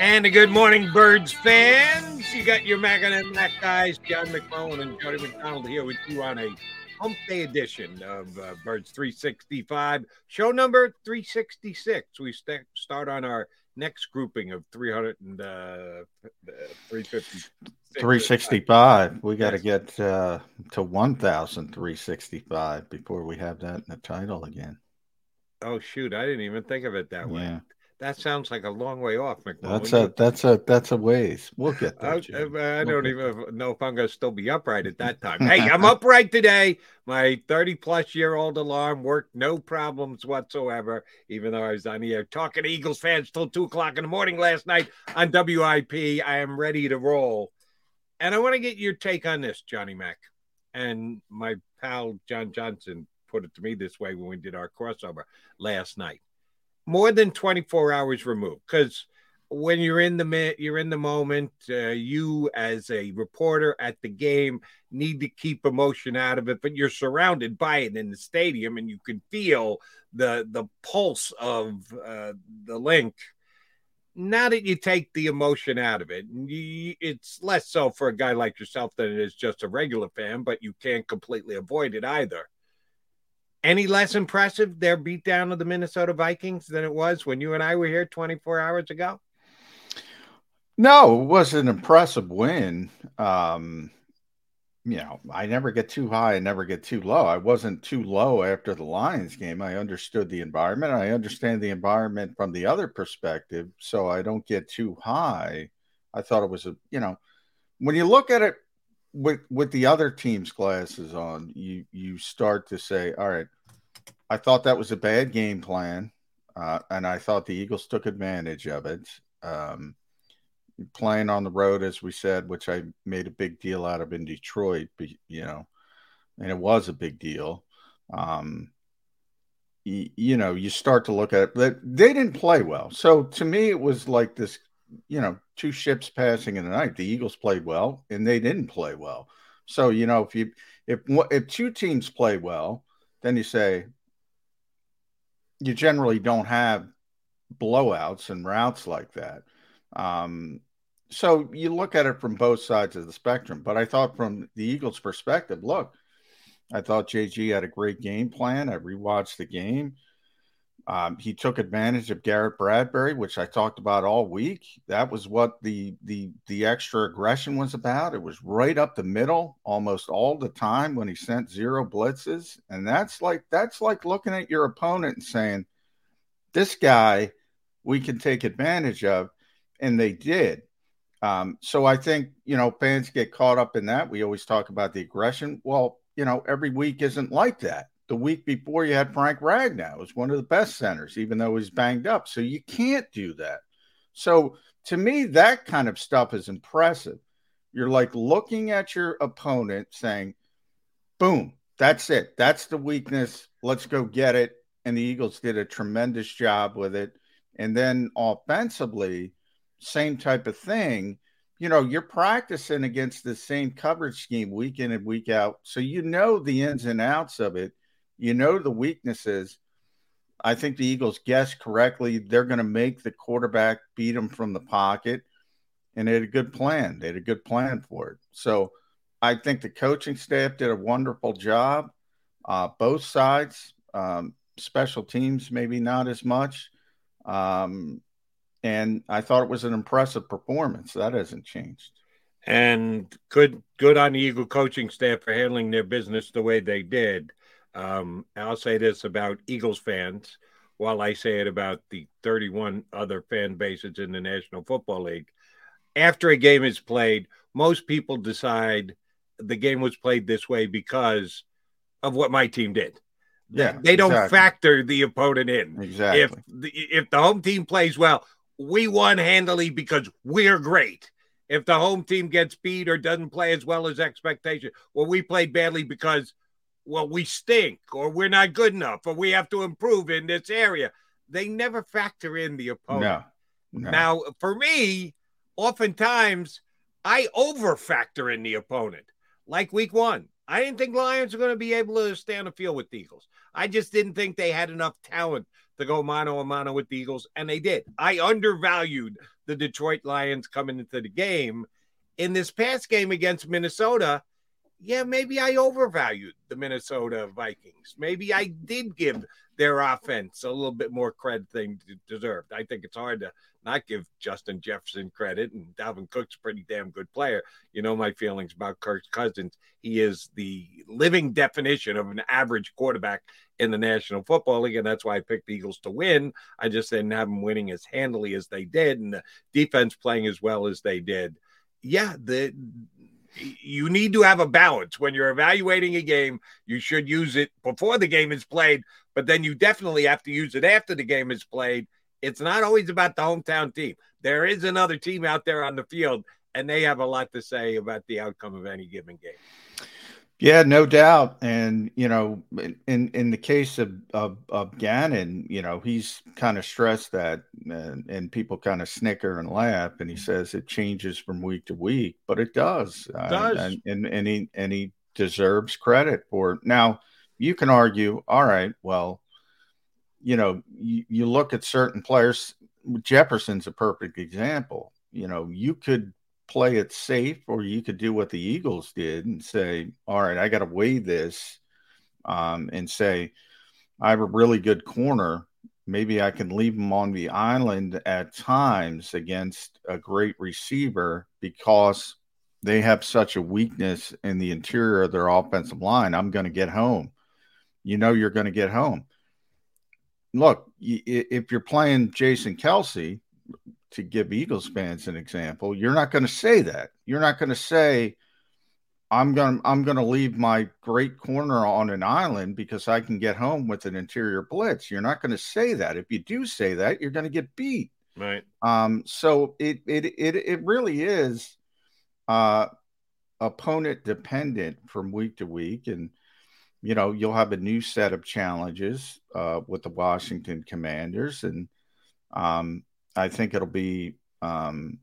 And a good morning, Birds fans. You got your Mac and Mac guys, John McMullen and Jody McDonald here with you on a hump day edition of uh, Birds 365, show number 366. We st- start on our next grouping of 300 and uh, 350. 365. We got to get uh, to 1,365 before we have that in the title again. Oh, shoot. I didn't even think of it that way. Yeah, That sounds like a long way off, McMullen. that's a that's a that's a ways. We'll get there. I, I don't even know if I'm going to still be upright at that time. Hey, I'm upright today. My 30 plus year old alarm worked no problems whatsoever, even though I was on here talking to Eagles fans till two o'clock in the morning last night on WIP. I am ready to roll. And I want to get your take on this, Johnny Mack. And my pal John Johnson put it to me this way when we did our crossover last night. More than 24 hours removed, because when you're in the you're in the moment uh, you as a reporter at the game need to keep emotion out of it but you're surrounded by it in the stadium and you can feel the the pulse of uh, the Linc. Now that you take the emotion out of it it's less so for a guy like yourself than it is just a regular fan but you can't completely avoid it either any less impressive their beatdown of the minnesota vikings than it was when you and i were here 24 hours ago No, it was an impressive win. Um, you know, I never get too high, I never get too low. I wasn't too low after the Lions game. I understood the environment. I understand the environment from the other perspective, so I don't get too high. I thought it was a, you know, when you look at it with with the other team's glasses on, you you start to say, all right, I thought that was a bad game plan, uh, and I thought the Eagles took advantage of it. Um, playing on the road, as we said, which I made a big deal out of in Detroit, but, you know, and it was a big deal. Um, you, know, you start to look at it, but they didn't play well. So to me, it was like this, you know, two ships passing in the night. The Eagles played well, and they didn't play well. So you know, if you if if two teams play well, then you say you generally don't have blowouts and routes like that. Um, so you look at it from both sides of the spectrum. But I thought from the Eagles' perspective, look, I thought JG had a great game plan. I rewatched the game. Um, he took advantage of Garrett Bradbury, which I talked about all week. That was what the the the extra aggression was about. It was right up the middle almost all the time when he sent zero blitzes, and that's like that's like looking at your opponent and saying, this guy we can take advantage of, and they did. Um, so I think you know fans get caught up in that. We always talk about the aggression. Well, you know, every week isn't like that. The week before you had Frank Ragnow was one of the best centers, even though he's banged up. So you can't do that. So to me, that kind of stuff is impressive. You're like looking at your opponent saying, boom, that's it. That's the weakness. Let's go get it. And the Eagles did a tremendous job with it. And then offensively, same type of thing. You know, you're practicing against the same coverage scheme week in and week out. So you know the ins and outs of it. You know the weaknesses. I think the Eagles guessed correctly. They're going to make the quarterback beat them from the pocket. And they had a good plan. They had a good plan for it. So I think the coaching staff did a wonderful job. Uh, both sides, um, special teams, maybe not as much. Um, and I thought it was an impressive performance. That hasn't changed. And good, good on the Eagle coaching staff for handling their business the way they did. Um, I'll say this about Eagles fans, while I say it about the 31 other fan bases in the National Football League. After a game is played, most people decide the game was played this way because of what my team did. Yeah, they don't exactly. factor the opponent in. Exactly. If the, if the home team plays well, we won handily because we're great. If the home team gets beat or doesn't play as well as expectation, well, we played badly because well we stink or we're not good enough or we have to improve in this area. They never factor in the opponent. No, no. Now, for me, oftentimes I over factor in the opponent. Like week one, I didn't think Lions were going to be able to stay on the field with the Eagles. I just didn't think they had enough talent to go mano a mano with the Eagles, and they did. I undervalued the Detroit Lions coming into the game. In this past game against Minnesota, yeah, maybe I overvalued the Minnesota Vikings. Maybe I did give their offense a little bit more credit than deserved. I think it's hard to not give Justin Jefferson credit, and Dalvin Cook's a pretty damn good player. You know my feelings about Kirk Cousins. He is the living definition of an average quarterback in the National Football League, and that's why I picked the Eagles to win. I just didn't have them winning as handily as they did, and the defense playing as well as they did. Yeah, the you need to have a balance when you're evaluating a game. You should use it before the game is played, but then you definitely have to use it after the game is played. It's not always about the hometown team. There is another team out there on the field, and they have a lot to say about the outcome of any given game. Yeah, no doubt. And you know, in in the case of of, of Gannon, you know, he's kind of stressed that, and, and people kind of snicker and laugh, and he says it changes from week to week, but it does. It does. Uh, and, and and he and he deserves credit for it. Now, you can argue, all right, well, you know, you, you look at certain players. Jefferson's a perfect example. You know, you could play it safe, or you could do what the Eagles did and say, all right, I got to weigh this um, and say, I have a really good corner. Maybe I can leave him on the island at times against a great receiver because they have such a weakness in the interior of their offensive line. I'm going to get home. You know, you're going to get home. Look, if you're playing Jason Kelce, to give Eagles fans an example, you're not going to say that. You're not going to say, I'm going I'm going to leave my great corner on an island because I can get home with an interior blitz. You're not going to say that. If you do say that, you're going to get beat. Right. Um so it it it it really is uh opponent dependent from week to week and you know, you'll have a new set of challenges uh with the Washington Commanders and um I think it'll be um,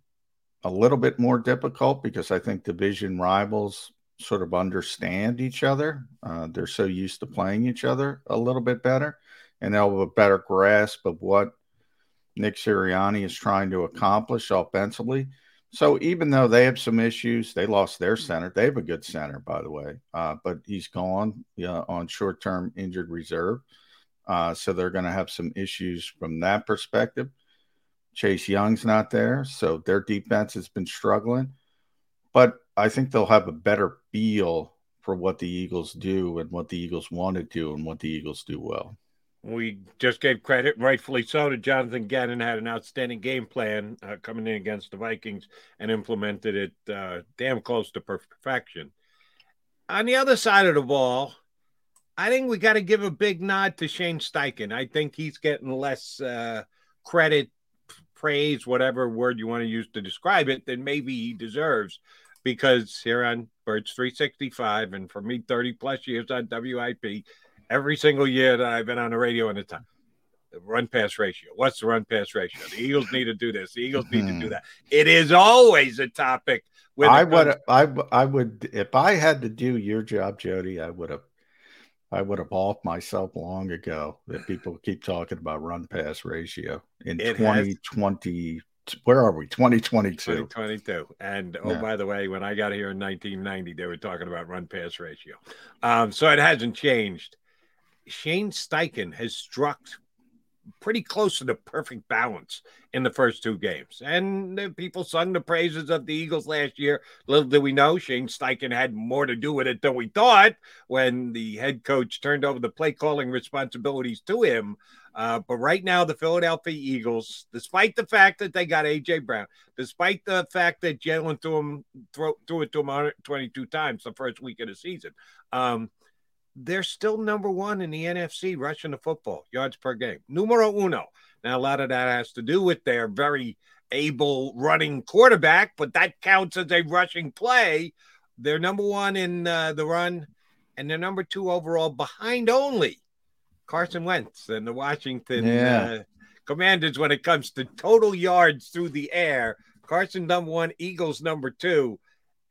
a little bit more difficult because I think division rivals sort of understand each other. Uh, they're so used to playing each other a little bit better, and they'll have a better grasp of what Nick Sirianni is trying to accomplish offensively. So even though they have some issues, they lost their center. They have a good center, by the way, uh, but he's gone on short-term injured reserve. Uh, so they're going to have some issues from that perspective. Chase Young's not there, so their defense has been struggling. But I think they'll have a better feel for what the Eagles do and what the Eagles want to do and what the Eagles do well. we just gave credit, rightfully so, to Jonathan Gannon. Had an outstanding game plan uh, coming in against the Vikings and implemented it uh, damn close to perfection. On the other side of the ball, I think we got to give a big nod to Shane Steichen. I think he's getting less uh, credit, praise, whatever word you want to use to describe it, then maybe he deserves. Because here on Birds 365, and for me, 30 plus years on WIP, every single year that I've been on the radio in the time. The run pass ratio. What's the run pass ratio? The Eagles need to do this. The Eagles need to do hmm. that. It is always a topic. I would, I, I would, if I had to do your job, Jody, I would have, I would have off myself long ago. That people keep talking about run pass ratio in twenty twenty. Where are we? Twenty twenty two. Twenty twenty two. And oh, yeah. by the way, when I got here in nineteen ninety, they were talking about run pass ratio. Um, so it hasn't changed. Shane Steichen has struck pretty close to the perfect balance in the first two games. And people sung the praises of the Eagles last year. Little did we know Shane Steichen had more to do with it than we thought when the head coach turned over the play calling responsibilities to him. Uh, but right now, the Philadelphia Eagles, despite the fact that they got AJ Brown, despite the fact that Jalen threw him threw, it to him 122 times the first week of the season, um, they're still number one in the NFC rushing the football yards per game. Numero uno. Now, a lot of that has to do with their very able running quarterback, but that counts as a rushing play. They're number one in uh, the run, and they're number two overall behind only Carson Wentz and the Washington yeah. uh, Commanders when it comes to total yards through the air. Carson number one, Eagles number two.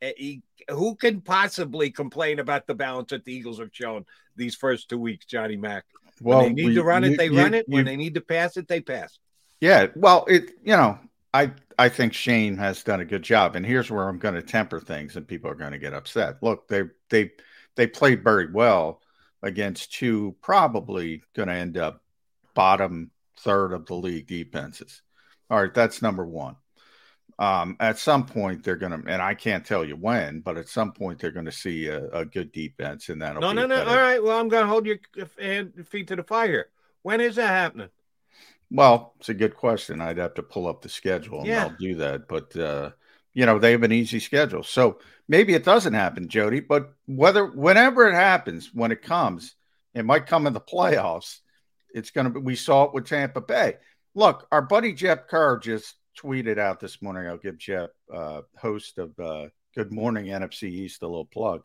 Eh, he, who can possibly complain about the balance that the Eagles have shown these first two weeks, Johnny Mack? Well, when they need we, to run it, they you, run it. You, when they need to pass it, they pass. Yeah, well, it you know, I I think Shane has done a good job, and here's where I'm going to temper things, and people are going to get upset. Look, they they they played very well against two probably going to end up bottom third of the league defenses. All right, that's number one um, at some point they're going to, and I can't tell you when, but at some point they're going to see a, a, good defense, and that'll no, no, no. Better. All right, well, I'm going to hold your hand, feet to the fire. When is that happening? Well, it's a good question. I'd have to pull up the schedule, and yeah. I'll do that. But uh, you know, they have an easy schedule, so maybe it doesn't happen, Jody. But whether, whenever it happens, when it comes, it might come in the playoffs. It's going to be. We saw it with Tampa Bay. Look, our buddy Jeff Kerr just tweeted out this morning. I'll give Jeff, uh, host of uh, Good Morning NFC East, a little plug.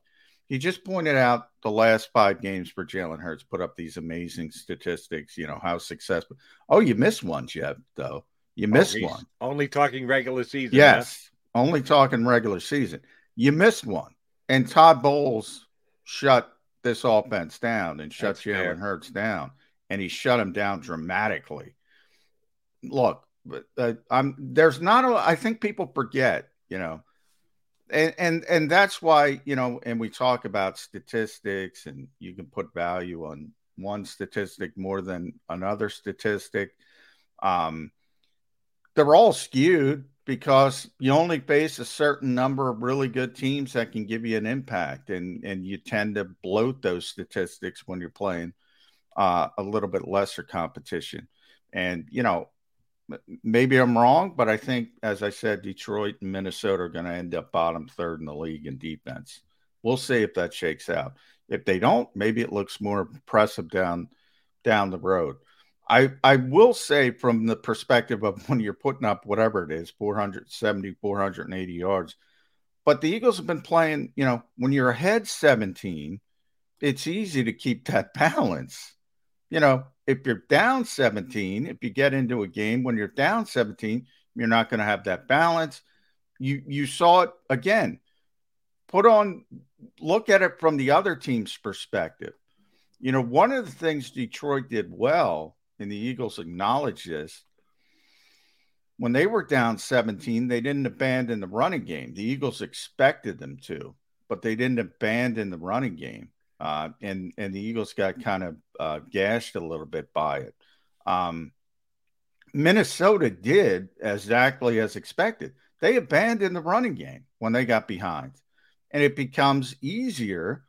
He just pointed out the last five games for Jalen Hurts, put up these amazing statistics. You know how successful. Oh, you missed one, Jeff. Though you oh, missed oh, one. Only talking regular season. Yes, huh? only talking regular season. You missed one, and Todd Bowles shut this offense down and shut Jalen Hurts down, and he shut him down dramatically. Look, but uh, I'm there's not a, I think people forget, you know, and and and that's why you know, and we talk about statistics, and you can put value on one statistic more than another statistic. Um, they're all skewed because you only face a certain number of really good teams that can give you an impact, and and you tend to bloat those statistics when you're playing uh, a little bit lesser competition. And you know, maybe I'm wrong, but I think, as I said, Detroit and Minnesota are going to end up bottom third in the league in defense. We'll see if that shakes out. If they don't, maybe it looks more impressive down down the road. I I will say from the perspective of when you're putting up whatever it is, 470, 480 yards, but the Eagles have been playing, you know, when you're ahead 17, it's easy to keep that balance. You know, if you're down 17, if you get into a game when you're down 17, you're not going to have that balance. You you saw it again. Put on look at it from the other team's perspective. You know, one of the things Detroit did well, and the Eagles acknowledge this, when they were down 17, they didn't abandon the running game. The Eagles expected them to, but they didn't abandon the running game. Uh, and and the Eagles got kind of uh, gashed a little bit by it. Um, Minnesota did exactly as expected. They abandoned the running game when they got behind, and it becomes easier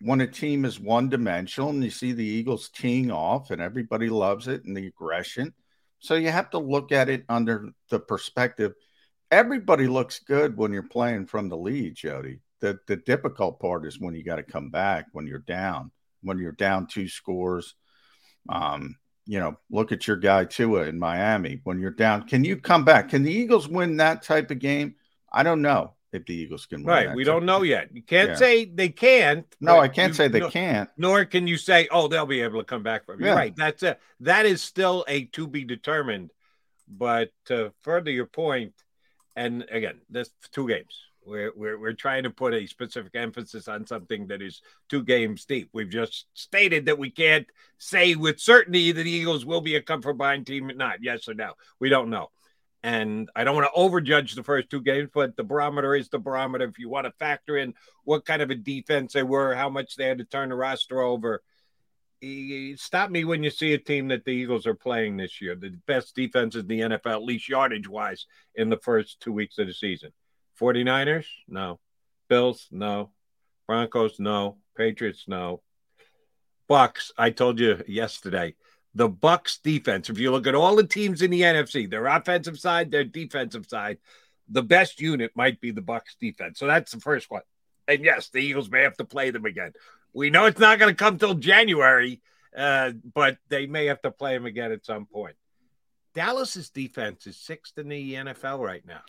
when a team is one dimensional and you see the Eagles teeing off and everybody loves it and the aggression. So you have to look at it under the perspective. Everybody looks good when you're playing from the lead, Jody. The the difficult part is when you got to come back when you're down, when you're down two scores. Um, you know, look at your guy Tua in Miami. When you're down, can you come back? Can the Eagles win that type of game? I don't know if the Eagles can win. Right. We don't know yet. You can't yeah. say they can't. No, I can't you, say they no, can't. Nor can you say, oh, they'll be able to come back from. Yeah. Right. That's a that is still a to be determined. But to further your point, and again, there's two games. We're, we're, we're trying to put a specific emphasis on something that is two games deep. We've just stated that we can't say with certainty that the Eagles will be a come from behind team or not. Yes or no. We don't know. And I don't want to overjudge the first two games, but the barometer is the barometer. If you want to factor in what kind of a defense they were, how much they had to turn the roster over, stop me when you see a team that the Eagles are playing this year. The best defense in the NFL, at least yardage wise, in the first two weeks of the season. 49ers? No. Bills? No. Broncos? No. Patriots? No. Bucks, I told you yesterday, the Bucks defense, if you look at all the teams in the NFC, their offensive side, their defensive side, the best unit might be the Bucks defense. So that's the first one. And yes, the Eagles may have to play them again. We know it's not going to come till January, uh, but they may have to play them again at some point. Dallas's defense is sixth in the NFL right now.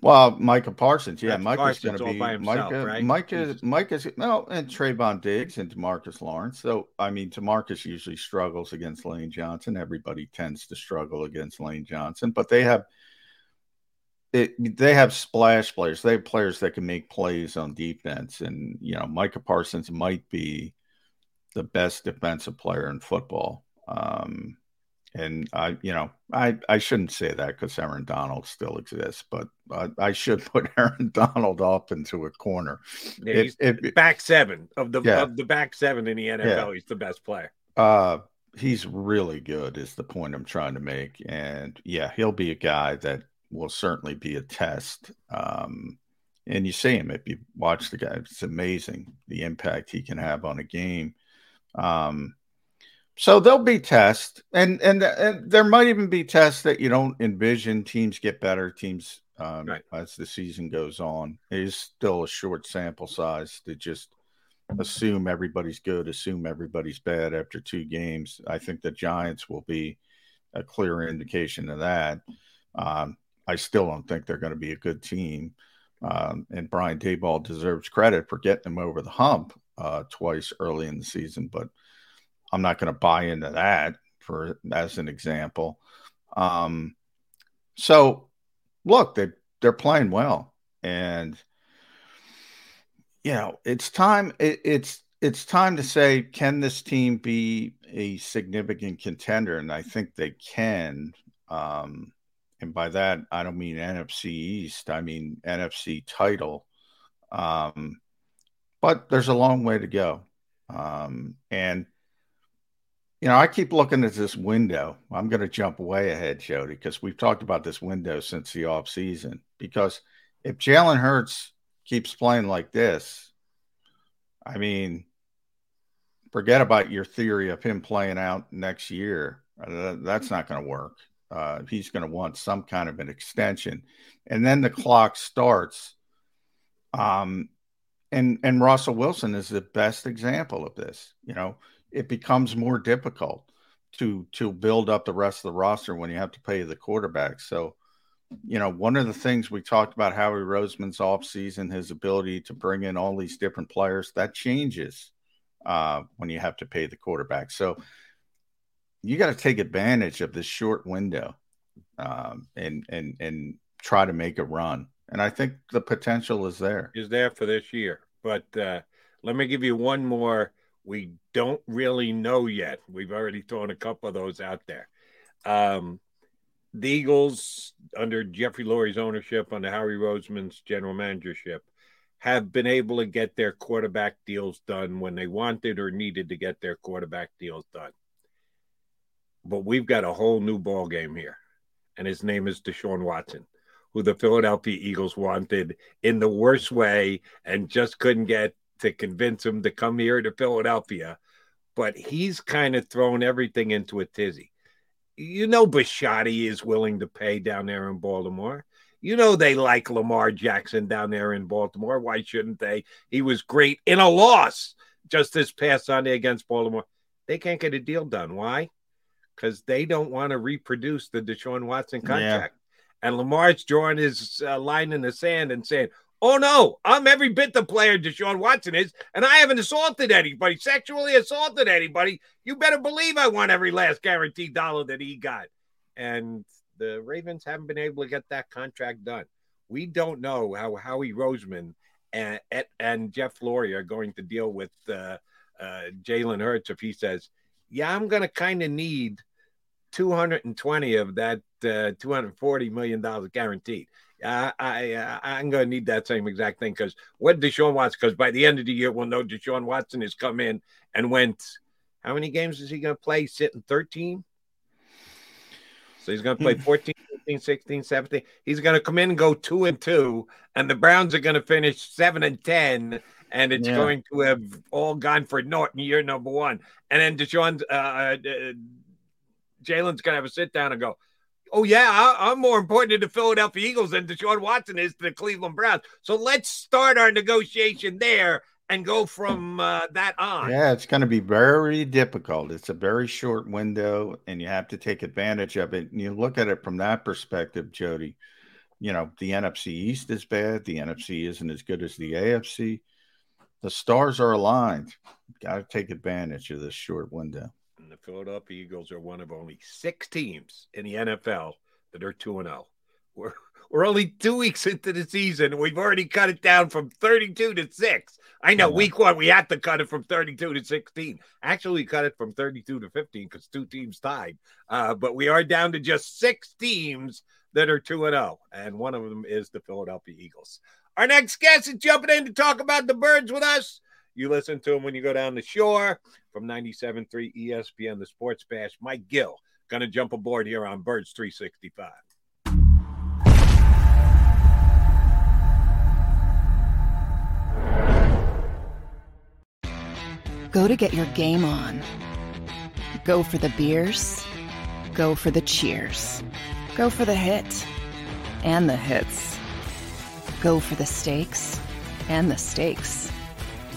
Well, Micah Parsons, yeah, Micah's going to be himself, Micah. Right? Micah, Micah's no, and Trevon Diggs and Demarcus Lawrence. So, I mean, Demarcus usually struggles against Lane Johnson. Everybody tends to struggle against Lane Johnson, but they have it, they have splash players. They have players that can make plays on defense, and you know, Micah Parsons might be the best defensive player in football. Um, and I, you know, I I shouldn't say that because Aaron Donald still exists, but I, I, should put Aaron Donald up into a corner. Yeah, if, back seven of the yeah. of the back seven in the NFL, yeah. he's the best player. Uh, he's really good. Is the point I'm trying to make, and yeah, he'll be a guy that will certainly be a test. Um, and you see him if you watch the guy; it's amazing the impact he can have on a game. Um, so there'll be tests, and, and and there might even be tests that you don't envision. Teams get better. Teams um, right. as the season goes on. It is still a short sample size to just assume everybody's good, assume everybody's bad after two games. I think the Giants will be a clear indication of that. Um, I still don't think they're going to be a good team. Um, and Brian Daboll deserves credit for getting them over the hump uh, twice early in the season, but I'm not going to buy into that for as an example. Um, so look, they they're playing well, and you know it's time. It, it's it's time to say, can this team be a significant contender? And I think they can. Um, and by that, I don't mean NFC East. I mean NFC title. Um, but there's a long way to go. Um, and you know, I keep looking at this window. I'm going to jump way ahead, Jody, because we've talked about this window since the off season. Because if Jalen Hurts keeps playing like this, I mean, forget about your theory of him playing out next year. Uh, that's not going to work. Uh, he's going to want some kind of an extension, and then the clock starts. Um, and and Russell Wilson is the best example of this. You know, it becomes more difficult to to build up the rest of the roster when you have to pay the quarterback. So, you know, one of the things we talked about Howie Roseman's offseason, his ability to bring in all these different players, that changes uh, when you have to pay the quarterback. So you got to take advantage of this short window um, and and and try to make a run. And I think the potential is there. Is there for this year. But uh, let me give you one more we don't really know yet. We've already thrown a couple of those out there. Um, the Eagles, under Jeffrey Lurie's ownership, under Howie Roseman's general managership, have been able to get their quarterback deals done when they wanted or needed to get their quarterback deals done. But we've got a whole new ball game here, and his name is Deshaun Watson, who the Philadelphia Eagles wanted in the worst way and just couldn't get to convince him to come here to Philadelphia, but he's kind of thrown everything into a tizzy. You know, Bisciotti is willing to pay down there in Baltimore. You know, they like Lamar Jackson down there in Baltimore. Why shouldn't they? He was great in a loss just this past Sunday against Baltimore. They can't get a deal done. Why? Because they don't want to reproduce the Deshaun Watson contract. Yeah. And Lamar's drawing his uh, line in the sand and saying, Oh no, I'm every bit the player Deshaun Watson is, and I haven't assaulted anybody, sexually assaulted anybody. You better believe I want every last guaranteed dollar that he got. And the Ravens haven't been able to get that contract done. We don't know how Howie Roseman and and Jeff Lurie are going to deal with uh, uh, Jalen Hurts if he says, "Yeah, I'm going to kind of need 220 of that uh, 240 million dollars guaranteed." I, I uh, I'm going to need that same exact thing because what Deshaun Watson because by the end of the year we'll know Deshaun Watson has come in and went. How many games is he going to play? Sitting 13. So he's going to play hmm. 14, 15, 16, 17. He's going to come in and go two and two, and the Browns are going to finish seven and 10, and it's yeah. going to have all gone for naught in year number one. And then Deshaun, uh, uh, Jalen's going to have a sit down and go, Oh yeah, I, am more important to the Philadelphia Eagles than Deshaun Watson is to the Cleveland Browns. So let's start our negotiation there and go from uh, that on. Yeah, it's going to be very difficult. It's a very short window, and you have to take advantage of it. And you look at it from that perspective, Jody. You know, the NFC East is bad. The NFC isn't as good as the AFC. The stars are aligned. Got to take advantage of this short window the Philadelphia Eagles are one of only six teams in the NFL that are 2 0. We're, we're only two weeks into the season. We've already cut it down from 32 to 6. I know week one, we had to cut it from 32 to 16. Actually, we cut it from 32 to 15 because two teams tied. Uh, but we are down to just six teams that are 2 0, and one of them is the Philadelphia Eagles. Our next guest is jumping in to talk about the birds with us. You listen to him when you go down the shore from 97.3 ESPN, the Sports Bash. Mike Gill going to jump aboard here on Birds 365. Go to get your game on. Go for the beers. Go for the cheers. Go for the hit and the hits. Go for the stakes and the stakes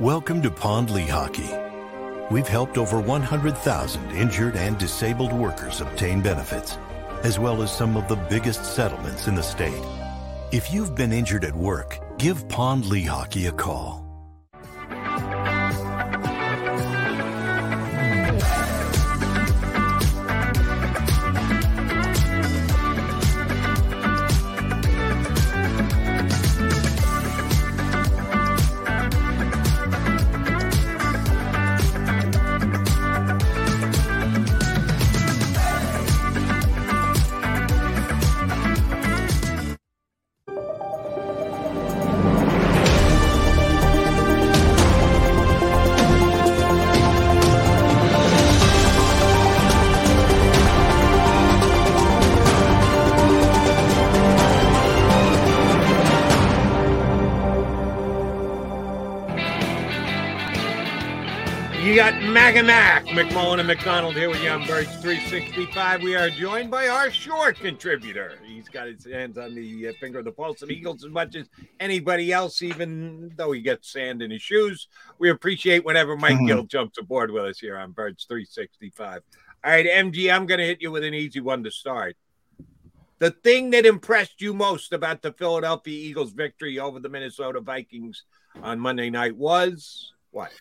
Welcome to Pond Lehocky. We've helped over 100,000 injured and disabled workers obtain benefits, as well as some of the biggest settlements in the state. If you've been injured at work, give Pond Lehocky a call. Got Mac and McMullen and McDonald here with you on Birds 365. We are joined by our short contributor. He's got his hands on the uh, finger of the pulse of the Eagles as much as anybody else, even though he gets sand in his shoes. We appreciate whenever Mike Mhm. Gill jumps aboard with us here on Birds 365. All right, MG, I'm going to hit you with an easy one to start. The thing that impressed you most about the Philadelphia Eagles victory over the Minnesota Vikings on Monday night was what?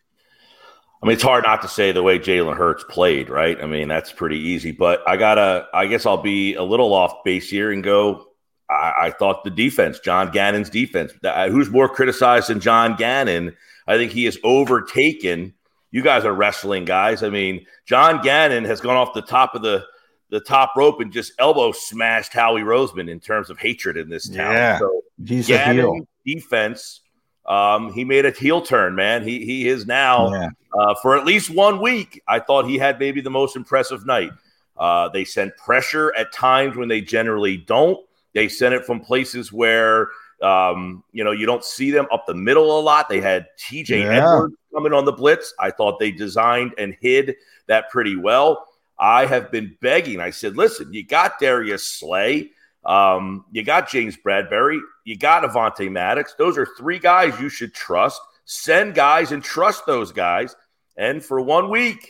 I mean, it's hard not to say the way Jalen Hurts played, right? I mean, that's pretty easy. But I gotta, I guess I'll be a little off base here and go. I, I thought the defense, John Gannon's defense, that- uh, who's more criticized than John Gannon? I think he has overtaken. You guys are wrestling guys. I mean, John Gannon has gone off the top of the the top rope and just elbow smashed Howie Roseman in terms of hatred in this town. Yeah. So He's a heel. Gannon defense. Um, he made a heel turn, man. He he is now Yeah. uh, for at least one week. I thought he had maybe the most impressive night. Uh, they sent pressure at times when they generally don't. They sent it from places where um, you know you don't see them up the middle a lot. They had T.J. Yeah. Edwards coming on the blitz. I thought they designed and hid that pretty well. I have been begging. I said, listen, you got Darius Slay. Um, you got James Bradberry. You got Avonte Maddox. Those are three guys you should trust. Send guys and trust those guys. And for one week,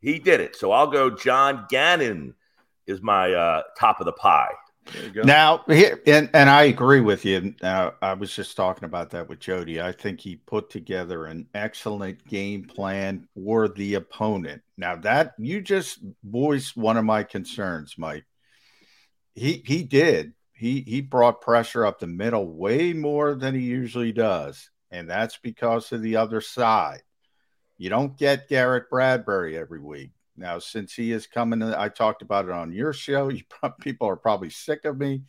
he did it. So I'll go John Gannon is my uh, top of the pie. Now, and, and I agree with you. Uh, I was just talking about that with Jody. I think he put together an excellent game plan for the opponent. Now, that you just voiced one of my concerns, Mike. He he did. He he brought pressure up the middle way more than he usually does, and that's because of the other side. You don't get Garrett Bradbury every week. Now, since he is coming, I talked about it on your show. You people are probably sick of me.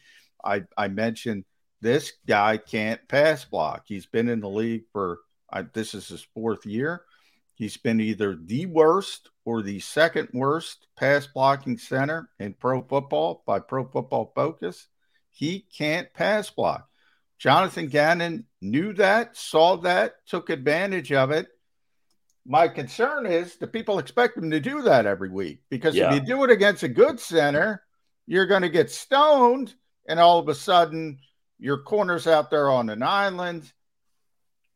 I I mentioned this guy can't pass block. He's been in the league for I, this is his fourth year. He's been either the worst or the second worst pass blocking center in pro football by Pro Football Focus. He can't pass block. Jonathan Gannon knew that, saw that, took advantage of it. My concern is the people expect him to do that every week because Yeah. if you do it against a good center, you're going to get stoned, and all of a sudden your corner's out there on an island.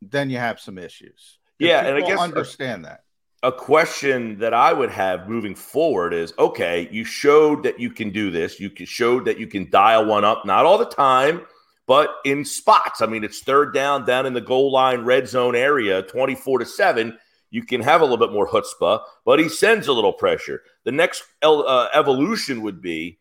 Then you have some issues. Yeah, and I guess- uh, understand that. A question that I would have moving forward is okay, you showed that you can do this. You showed that you can dial one up, not all the time, but in spots. I mean, it's third down, down in the goal line, red zone area, 24 to 7. You can have a little bit more chutzpah, but he sends a little pressure. The next uh, evolution would be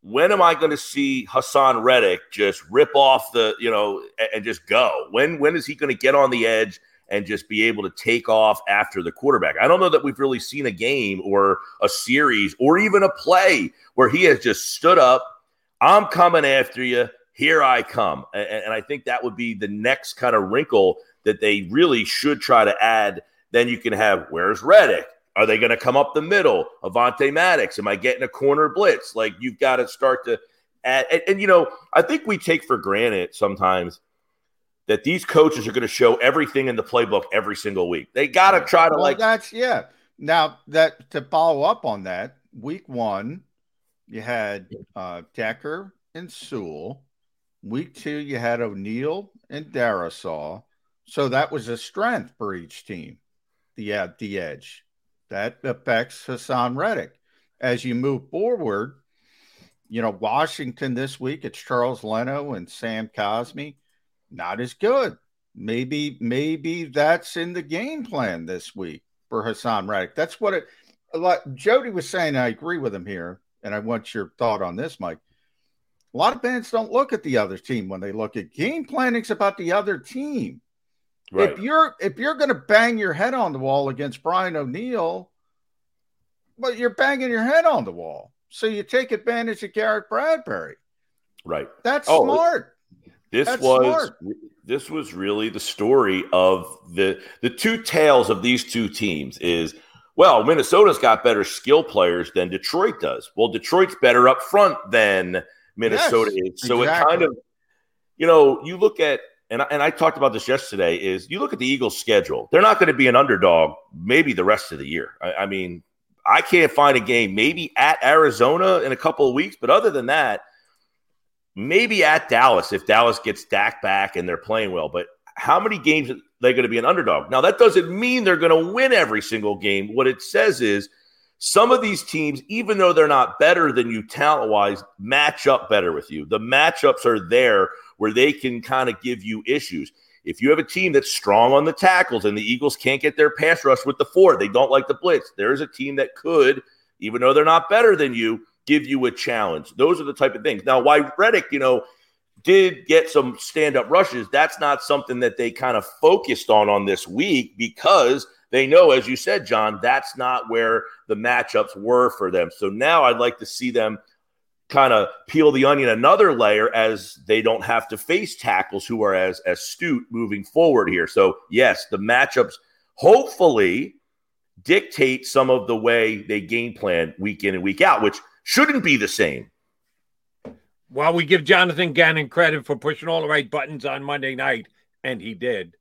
when am I going to see Haason Reddick just rip off the, you know, and just go? When when is he going to get on the edge and just be able to take off after the quarterback? I don't know that we've really seen a game or a series or even a play where he has just stood up. I'm coming after you. Here I come. A- a- And I think that would be the next kind of wrinkle that they really should try to add. Then you can have where's Reddick? Are they going to come up the middle? Avonte Maddox? Am I getting a corner blitz? Like you've got to start to add. And, and, you know, I think we take for granted sometimes that these coaches are going to show everything in the playbook every single week. They got to try to Well, like. that's yeah. Now that to follow up on that, week one, you had uh, Decker and Sewell. Week two, you had O'Neill and Darrisaw. So that was a strength for each team. The uh, the edge that affects Haason Reddick as you move forward. You know, Washington this week, it's Charles Leno and Sam Cosmi. Not as good. Maybe, maybe that's in the game plan this week for Haason Reddick. That's what it like Jody was saying. I agree with him here, and I want your thought on this, Mike. A lot of fans don't look at the other team when they look at game planning's about the other team. Right. If you're if you're going to bang your head on the wall against Brian O'Neill, but you're banging your head on the wall, so you take advantage of Garrett Bradbury. Right. That's Oh, smart. This That's was smart. this was really the story of the the two tales of these two teams is well, Minnesota's got better skill players than Detroit does. Well, Detroit's better up front than Minnesota Yes, is. So exactly. it kind of you know, you look at and I, and I talked about this yesterday, is you look at the Eagles' schedule. They're not going to be an underdog maybe the rest of the year. I, I mean, I can't find a game maybe at Arizona in a couple of weeks, but other than that, maybe at Dallas if Dallas gets Dak back and they're playing well. But how many games are they going to be an underdog? Now that doesn't mean they're going to win every single game. What it says is some of these teams, even though they're not better than you talent wise, match up better with you. The matchups are there where they can kind of give you issues. If you have a team that's strong on the tackles and the Eagles can't get their pass rush with the four, they don't like the blitz. There is a team that could, even though they're not better than you, give you a challenge. Those are the type of things. Now, why Reddick, you know, did get some stand up rushes, that's not something that they kind of focused on on this week because they know, as you said, John, that's not where the matchups were for them. So now I'd like to see them kind of peel the onion another layer as they don't have to face tackles who are as astute moving forward here. So, yes, the matchups hopefully dictate some of the way they game plan week in and week out, which shouldn't be the same. While we give Jonathan Gannon credit for pushing all the right buttons on Monday night, and he did.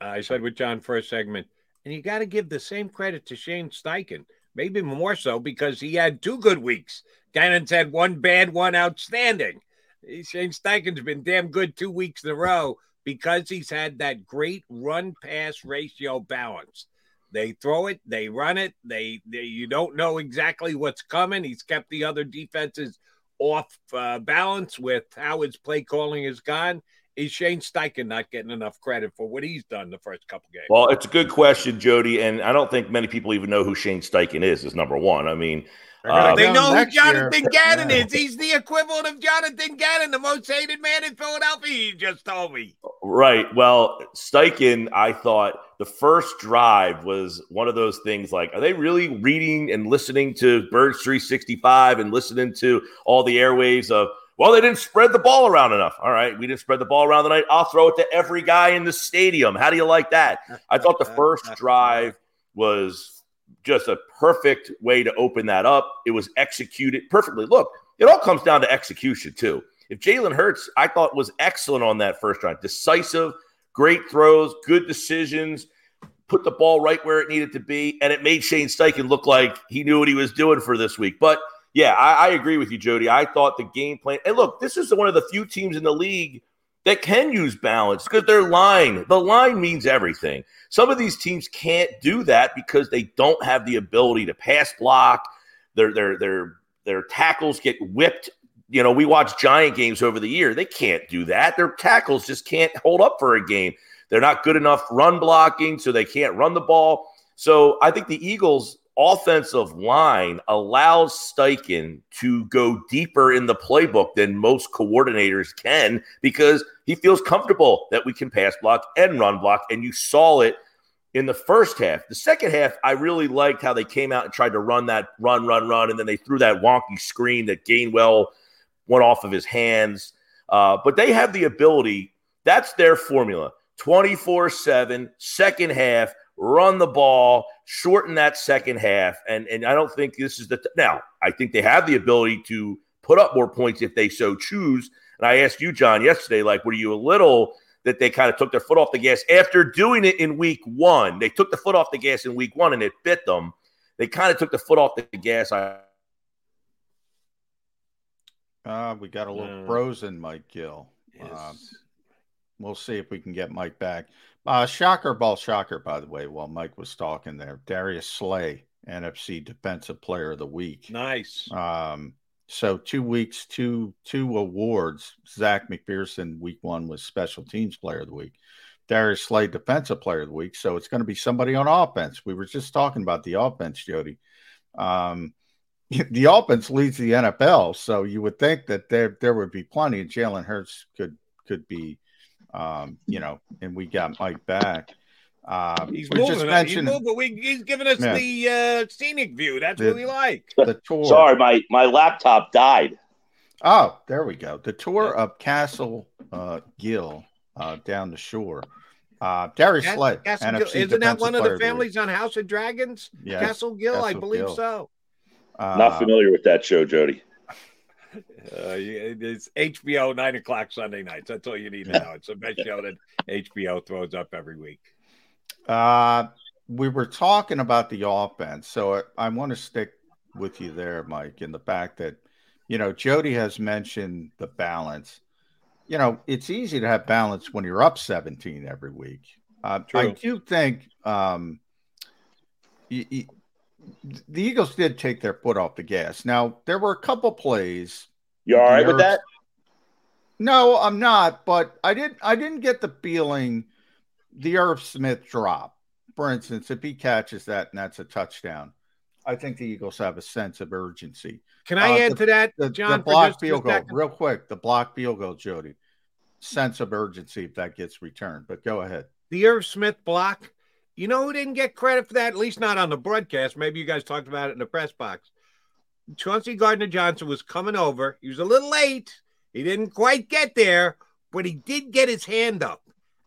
Uh, I said with John first segment, and you got to give the same credit to Shane Steichen, maybe more so because he had two good weeks Gannon's had one bad, one outstanding. Shane Steichen's been damn good two weeks in a row because he's had that great run pass ratio balance. They throw it, they run it, they, they you don't know exactly what's coming. He's kept the other defenses off uh, balance with how his play calling has gone. Is Shane Steichen not getting enough credit for what he's done the first couple games? Well, it's a good question, Jody, and I don't think many people even know who Shane Steichen is. Is number one. I mean, uh, they know who Jonathan year. Gannon is. He's the equivalent of Jonathan Gannon, the most hated man in Philadelphia. He just told me. Right. Well, Steichen, I thought the first drive was one of those things like, are they really reading and listening to Birds 365 and listening to all the airwaves of, well, they didn't spread the ball around enough. All right, we didn't spread the ball around the night. I'll throw it to every guy in the stadium. How do you like that? I thought the first drive was just a perfect way to open that up. It was executed perfectly. Look, it all comes down to execution, too. If Jalen Hurts, I thought was excellent on that first drive, decisive, great throws, good decisions, put the ball right where it needed to be, and it made Shane Steichen look like he knew what he was doing for this week. But yeah, I, I agree with you, Jody. I thought the game plan, and look, this is one of the few teams in the league that can use balance because their line, the line means everything. Some of these teams can't do that because they don't have the ability to pass block. Their their their their tackles get whipped. You know, we watch giant games over the year. They can't do that. Their tackles just can't hold up for a game. They're not good enough run blocking, so they can't run the ball. So I think the Eagles offensive line allows Steichen to go deeper in the playbook than most coordinators can because he feels comfortable that we can pass block and run block. And you saw it in the first half. The second half, I really liked how they came out and tried to run that run, run, run. And then they threw that wonky screen that Gainwell went off of his hands. Uh, but they have the ability, that's their formula 24 7, second half run the ball, shorten that second half. And, and I don't think this is the t- now, I think they have the ability to put up more points if they so choose. And I asked you, John, yesterday, like, were you a little that they kind of took their foot off the gas after doing it in week one? They took the foot off the gas in week one and it bit them. They kind of took the foot off the gas. I uh, we got a little frozen, Mike Gill. Yes. Uh, we'll see if we can get Mike back. Uh, shocker ball shocker, by the way, while Mike was talking there. Darius Slay, NFC Defensive Player of the Week. Nice. Um, so two weeks, two two awards. Zech McPhearson, week one was Special Teams Player of the Week. Darius Slay, Defensive Player of the Week. So it's going to be somebody on offense. We were just talking about the offense, Jody. Um, the offense leads the NFL, so you would think that there there would be plenty. Jalen Hurts could could be um, you know, and we got Mike back. Uh, he's moving. Just mentioned, he's, moving. We, he's giving us yeah. the uh, scenic view. That's the, what we like. The tour. Sorry, my my laptop died. Oh, there we go. The tour of Castle uh, Gill uh, down the shore. Uh, Darius Slay, NFC isn't that one of the families on House of Dragons? Yes, Castle Gill, Castle I believe Gill. so. Uh, Not familiar with that show, Jody. Uh, it's HBO nine o'clock Sunday nights. That's all you need to know. It's the best show that HBO throws up every week. Uh, we were talking about the offense, so I, I want to stick with you there, Mike, in the fact that you know Jody has mentioned the balance. You know, it's easy to have balance when you're up 17 every week. Uh, I do think um, the Eagles did take their foot off the gas. Now there were a couple plays. You all right with that? No, I'm not. But I didn't. I didn't get the feeling the Irv Smith drop, for instance, if he catches that and that's a touchdown, I think the Eagles have a sense of urgency. Can I Uh, add the- to that, the, John? The block field goal, second? real quick. The block field goal, Jody. Sense of urgency if that gets returned. But go ahead. the Irv Smith block. You know who didn't get credit for that? At least not on the broadcast. Maybe you guys talked about it in the press box. Chauncey Gardner Johnson was coming over. He was a little late. He didn't quite get there, but he did get his hand up.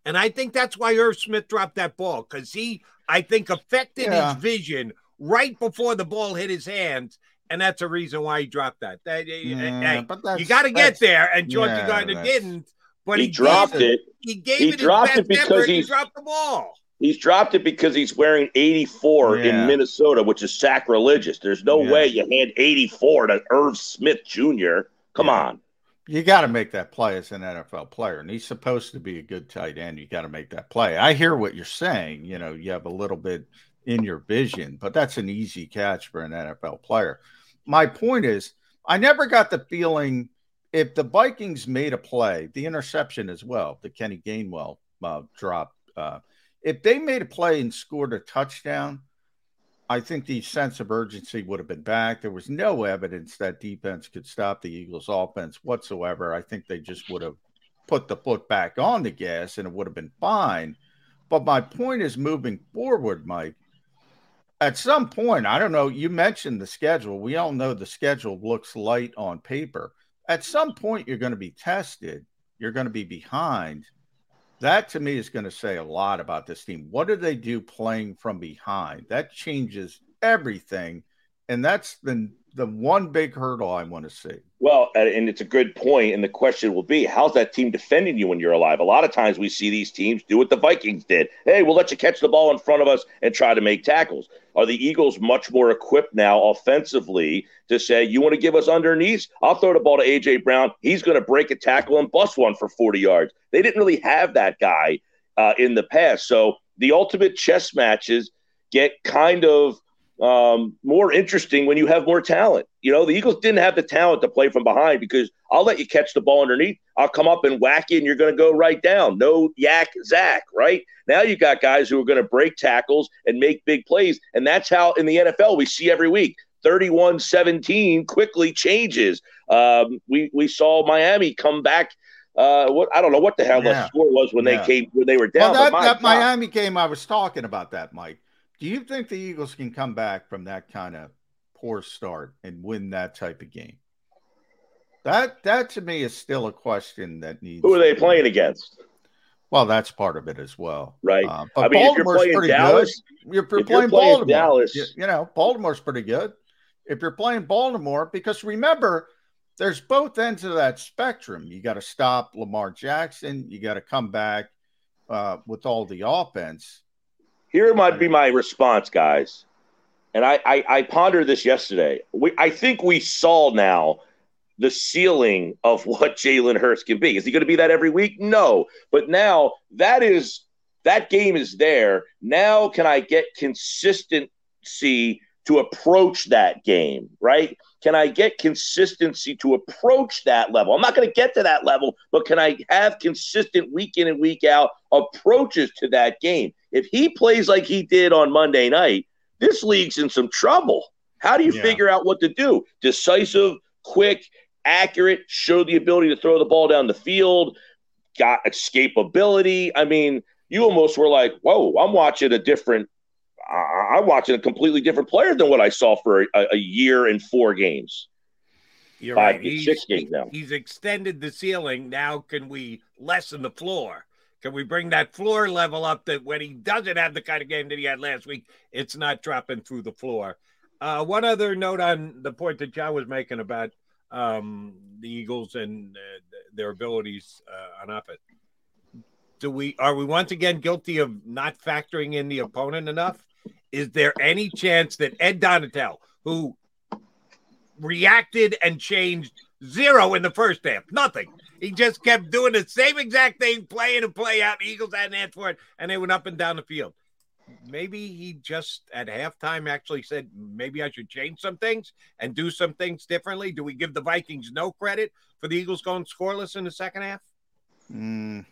And I think that's why Irv Smith dropped that ball because he, I think, affected Yeah. his vision right before the ball hit his hands. And that's a reason why he dropped that. That- eh, eh, Yeah, hey, but you got to get there. And Chauncey yeah, Gardner that's- didn't. But He he, dropped gave it. He gave He it his dropped best it because effort he dropped the ball. He's dropped it because he's wearing 84 Yeah. in Minnesota, which is sacrilegious. There's no Yeah. way you hand 84 to Irv Smith Jr. Come Yeah. on. You got to make that play as an NFL player, and he's supposed to be a good tight end. You got to make that play. I hear what you're saying. You know, you have a little bit in your vision, but that's an easy catch for an NFL player. My point is, I never got the feeling if the Vikings made a play, the interception as well, the Kenny Gainwell uh, drop. Uh, if they made a play and scored a touchdown, I think the sense of urgency would have been back. There was no evidence that defense could stop the Eagles' offense whatsoever. I think they just would have put the foot back on the gas and it would have been fine. But my point is moving forward, Mike. At some point, I don't know, you mentioned the schedule. We all know the schedule looks light on paper. At some point, you're going to be tested, you're going to be behind. That to me is going to say a lot about this team. What do they do playing from behind? That changes everything. And that's the the one big hurdle I want to see. Well, and- it's a good point, and the question will be, how's that team defending you when you're alive? A lot of times we see these teams do what the Vikings did. Hey, we'll let you catch the ball in front of us and try to make tackles. Are the Eagles much more equipped now offensively to say, you want to give us underneath? I'll throw the ball to AJ Brown. He's going to break a tackle and bust one for 40 yards. They didn't really have that guy uh, in the past. So the ultimate chess matches get kind of um, more interesting when you have more talent. You know, the Eagles didn't have the talent to play from behind because I'll let you catch the ball underneath. I'll come up and whack you, and you're going to go right down. No yak Zach, right? Now you got guys who are going to break tackles and make big plays. And that's how in the NFL we see every week 31 17 quickly changes. Um, we, we saw Miami come back. Uh, what I don't know what the hell Yeah. the score was when Yeah. they came when they were down. well, that, that Miami game, I was talking about that, Mike. Do you think the Eagles can come back from that kind of poor start and win that type of game? That that to me is still a question that needs. who are they playing against? Well, that's part of it as well, Right. Uh, but I mean, if you're Baltimore's playing pretty Dallas, good. If you're if you're playing playing Baltimore, Dallas- you, you know Baltimore's pretty good. If you're playing Baltimore, because remember, there's both ends of that spectrum. You got to stop Lamar Jackson. You got to come back uh, with all the offense. Here might be my response, guys. And I, I, I pondered this yesterday. We, I think we saw now the ceiling of what Jalen Hurts can be. Is he going to be that every week? No. But now that is that game is there. Now can I get consistency to approach that game, right? Can I get consistency to approach that level? I'm not going to get to that level, but can I have consistent week in and week out approaches to that game? If he plays like he did on Monday night, this league's in some trouble. How do you Yeah. figure out what to do? Decisive, quick, accurate, show the ability to throw the ball down the field, got escapability. I mean, you almost were like, whoa, I'm watching a different I'm watching a completely different player than what I saw for a, a year and four games. You're Five, right. He's, six games now. he's extended the ceiling. Now, can we lessen the floor? Can we bring that floor level up that when he doesn't have the kind of game that he had last week, it's not dropping through the floor? Uh, one other note on the point that John was making about um, the Eagles and uh, their abilities uh, on offense. Do we are we once again guilty of not factoring in the opponent enough? Is there any chance that Ed Donatell, who reacted and changed zero in the first half, nothing, he just kept doing the same exact thing, playing and play out. Eagles hadn't asked for it, and they went up and down the field. Maybe he just at halftime actually said, maybe I should change some things and do some things differently. Do we give the Vikings no credit for the Eagles going scoreless in the second half? Mm,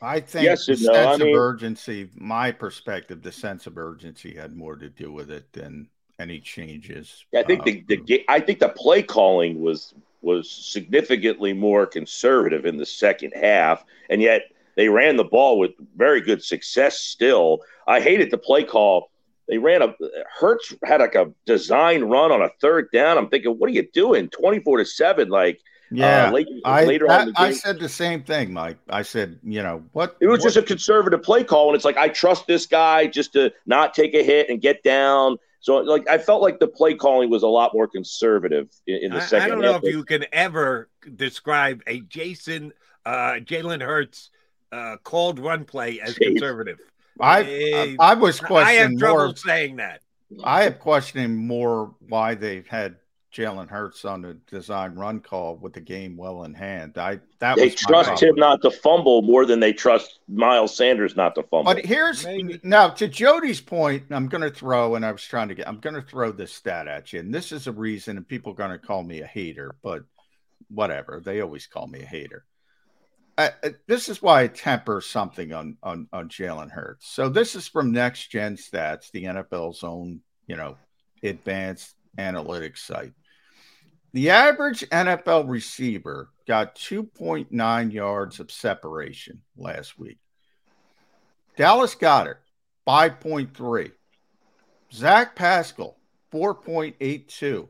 I think Yes the no. sense I of urgency, my perspective, the sense of urgency had more to do with it than any changes. I think uh, the, the I think the play calling was was significantly more conservative in the second half, and yet they ran the ball with very good success. Still, I hated the play call. They ran a Hurts had like a design run on a third down. I'm thinking, what are you doing? Twenty four to seven, like Yeah, uh, I, later that- on. in the I said the same thing, Mike. I said, you know, what It was what- just a conservative play call, and it's like I trust this guy just to not take a hit and get down. So, like, I felt like the play calling was a lot more conservative in, in the I, second. I don't know half. if you can ever describe a Jason uh, Jalen Hurts uh, called run play as Jeez. conservative. I, Eh, I, I was I have questioning trouble more. saying that. I have questioning more why they've had Jalen Hurts on the design run call with the game well in hand. I that they was trust him not to fumble more than they trust Miles Sanders not to fumble. But here's now to Jody's point. I'm going to throw, and I was trying to get. I'm going to throw this stat at you, and this is a reason, and people are going to call me a hater, but whatever. They always call me a hater. I, I- this is why I temper something on on on Jalen Hurts. So this is from Next Gen Stats, the NFL's own, you know, advanced analytics site. The average NFL receiver got 2.9 yards of separation last week. Dallas Goedert, 5.3. Zach Pascal, 4.82.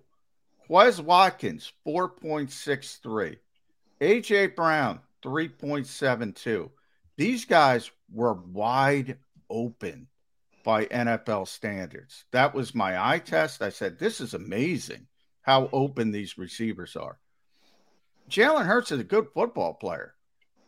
Quez Watkins, 4.63. AJ Brown, 3.72. These guys were wide open by NFL standards. That was my eye test. I said, this is amazing how open these receivers are. Jalen Hurts is a good football player.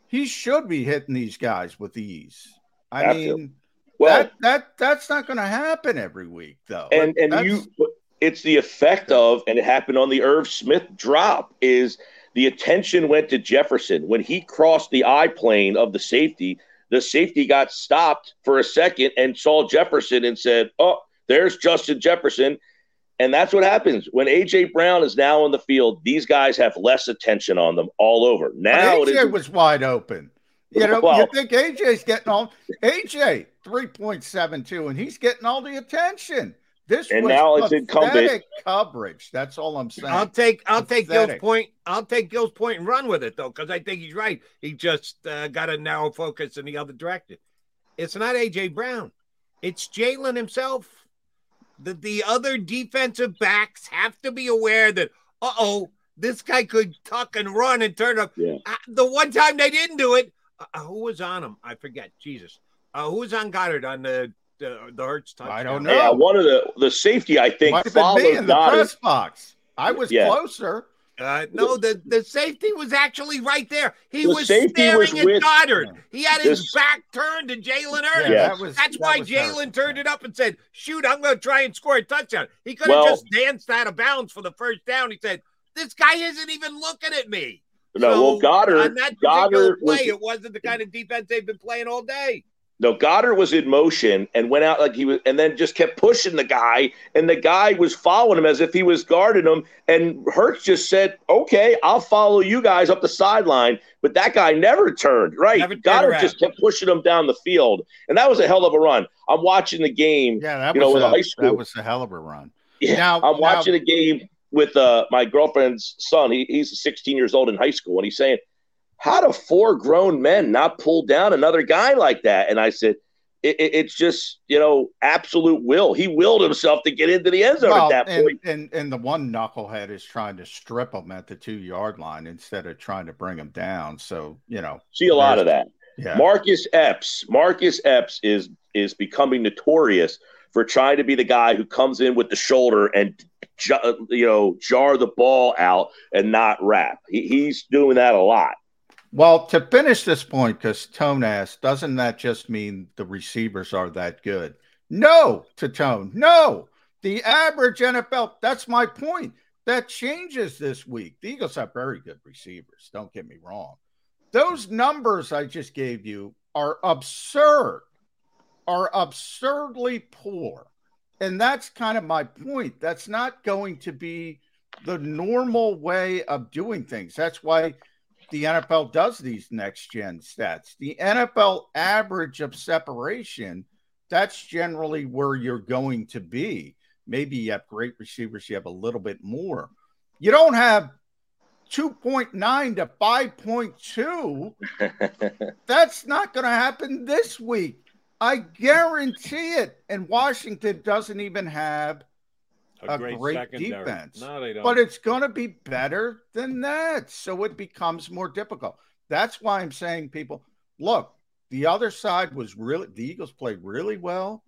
He should be hitting these guys with ease. I mean, Well- that that that's not going to happen every week, though. and and That's- you it's the effect of and it happened on the Irv Smith drop is the attention went to Jefferson when he crossed the eye plane of the safety the safety got stopped for a second and saw Jefferson and said oh there's Justin Jefferson and that's what happens when AJ Brown is now on the field these guys have less attention on them all over now But AJ is was wide open. You know, Well- you think AJ's getting all AJ three point seven two, and he's getting all the attention. This And was now it's incumbent- coverage. That's all I'm saying. I'll take I'll take Gill's point. I'll take Gill's point and run with it though, because I think he's right. He just uh, got a narrow focus in the other direction. It's not AJ Brown. It's Jalen himself. The the other defensive backs have to be aware that uh oh, this guy could tuck and run and turn up. Yeah. Uh, the one time they didn't do it, uh, who was on him? I forget. Jesus, uh, who was on Goedert on the the, the Hurts touchdown? I don't know. yeah one of the the safety I think Might have been me followed in the Goedert press box. I was Yeah. closer. Uh, no, the, the safety was actually right there. He The was staring was at with- Goedert. He had his This- back turned to Jalen Hurts. Yeah, that was- That's that why Jalen turned it up and said, "Shoot, I'm going to try and score a touchdown." He could have Well- just danced out of bounds for the first down. He said, "This guy isn't even looking at me." No, well, Goedert- on that particular Goedert play, was- it wasn't the kind of defense they've been playing all day. No, Goedert was in motion and went out like he was, and then just kept pushing the guy, and the guy was following him as if he was guarding him. And Hurts just said, "Okay, I'll follow you guys up the sideline." But that guy never turned. Right, Never turned Goedert around. just kept pushing him down the field, and that was a hell of a run. I'm watching the game. Yeah, that you know, was a, high school. that was a hell of a run. Yeah, Now- I'm watching now- a game with uh, my girlfriend's son. He, he's 16 years old in high school, and he's saying, "How do four grown men not pull down another guy like that?" And I said, it, it- "It's just you know absolute will. He willed himself to get into the end zone Well, at that and, point." and and the one knucklehead is trying to strip him at the two yard line instead of trying to bring him down. So you know, See a lot of that. Yeah. Marcus Epps. Marcus Epps is is becoming notorious for trying to be the guy who comes in with the shoulder and uh, you know, jar the ball out and not wrap. He, he's doing that a lot. Well, to finish this point, because Tone asked, doesn't that just mean the receivers are that good? No, to Tone, no. The average NFL, that's my point. That changes this week. The Eagles have very good receivers. Don't get me wrong. Those numbers I just gave you are absurd, are absurdly poor. And that's kind of my point. That's not going to be the normal way of doing things. That's why the NFL does these next gen stats. The NFL average of separation, that's generally where you're going to be. Maybe you have great receivers, you have a little bit more. You don't have 2.9 to 5.2. that's not going to happen this week. I guarantee it. And Washington doesn't even have a, a great, great defense. No, they don't. But it's going to be better than that. So it becomes more difficult. That's why I'm saying, people, look, the other side was really, the Eagles played really well.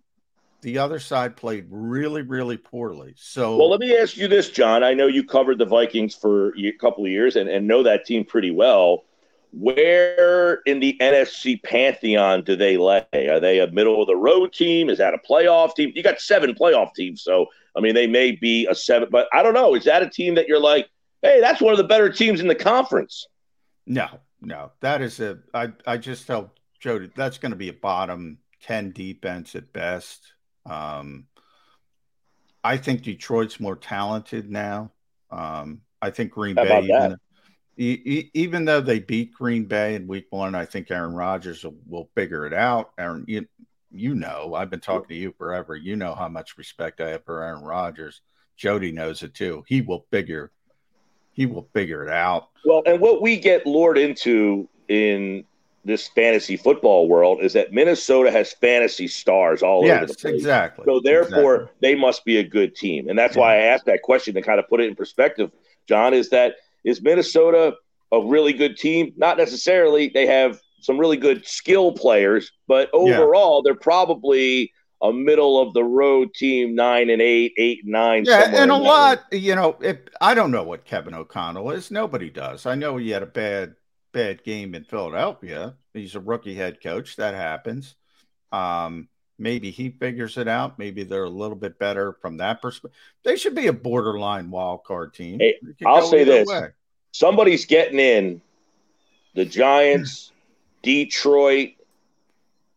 The other side played really, really poorly. So, well, let me ask you this, John. I know you covered the Vikings for a couple of years and, and know that team pretty well. Where in the NFC pantheon do they lay? Are they a middle of the road team? Is that a playoff team? You got seven playoff teams, so I mean, they may be a seven, but I don't know. Is that a team that you're like, hey, that's one of the better teams in the conference? No, no. That is a, I, I just tell Joe that's going to be a bottom 10 defense at best. Um, I think Detroit's more talented now. Um, I think Green How Bay, even, even, though they beat Green Bay in week one, I think Aaron Rodgers will, will figure it out. Aaron, you, you know, I've been talking to you forever. You know how much respect I have for Aaron Rodgers. Jody knows it too. He will figure he will figure it out. Well, and what we get lured into in this fantasy football world is that Minnesota has fantasy stars all yes, over the place. Exactly. So therefore, exactly. they must be a good team, and that's yeah. why I asked that question to kind of put it in perspective. John, is that is Minnesota a really good team? Not necessarily. They have some really good skill players, but overall, yeah. they're probably a middle of the road team, nine and eight, eight and nine. Yeah, and a lot, you know, if, I don't know what Kevin O'Connell is. Nobody does. I know he had a bad, bad game in Philadelphia. He's a rookie head coach. That happens. Um, maybe he figures it out. Maybe they're a little bit better from that perspective. They should be a borderline wild card team. Hey, I'll say this: way. somebody's getting in. The Giants Detroit,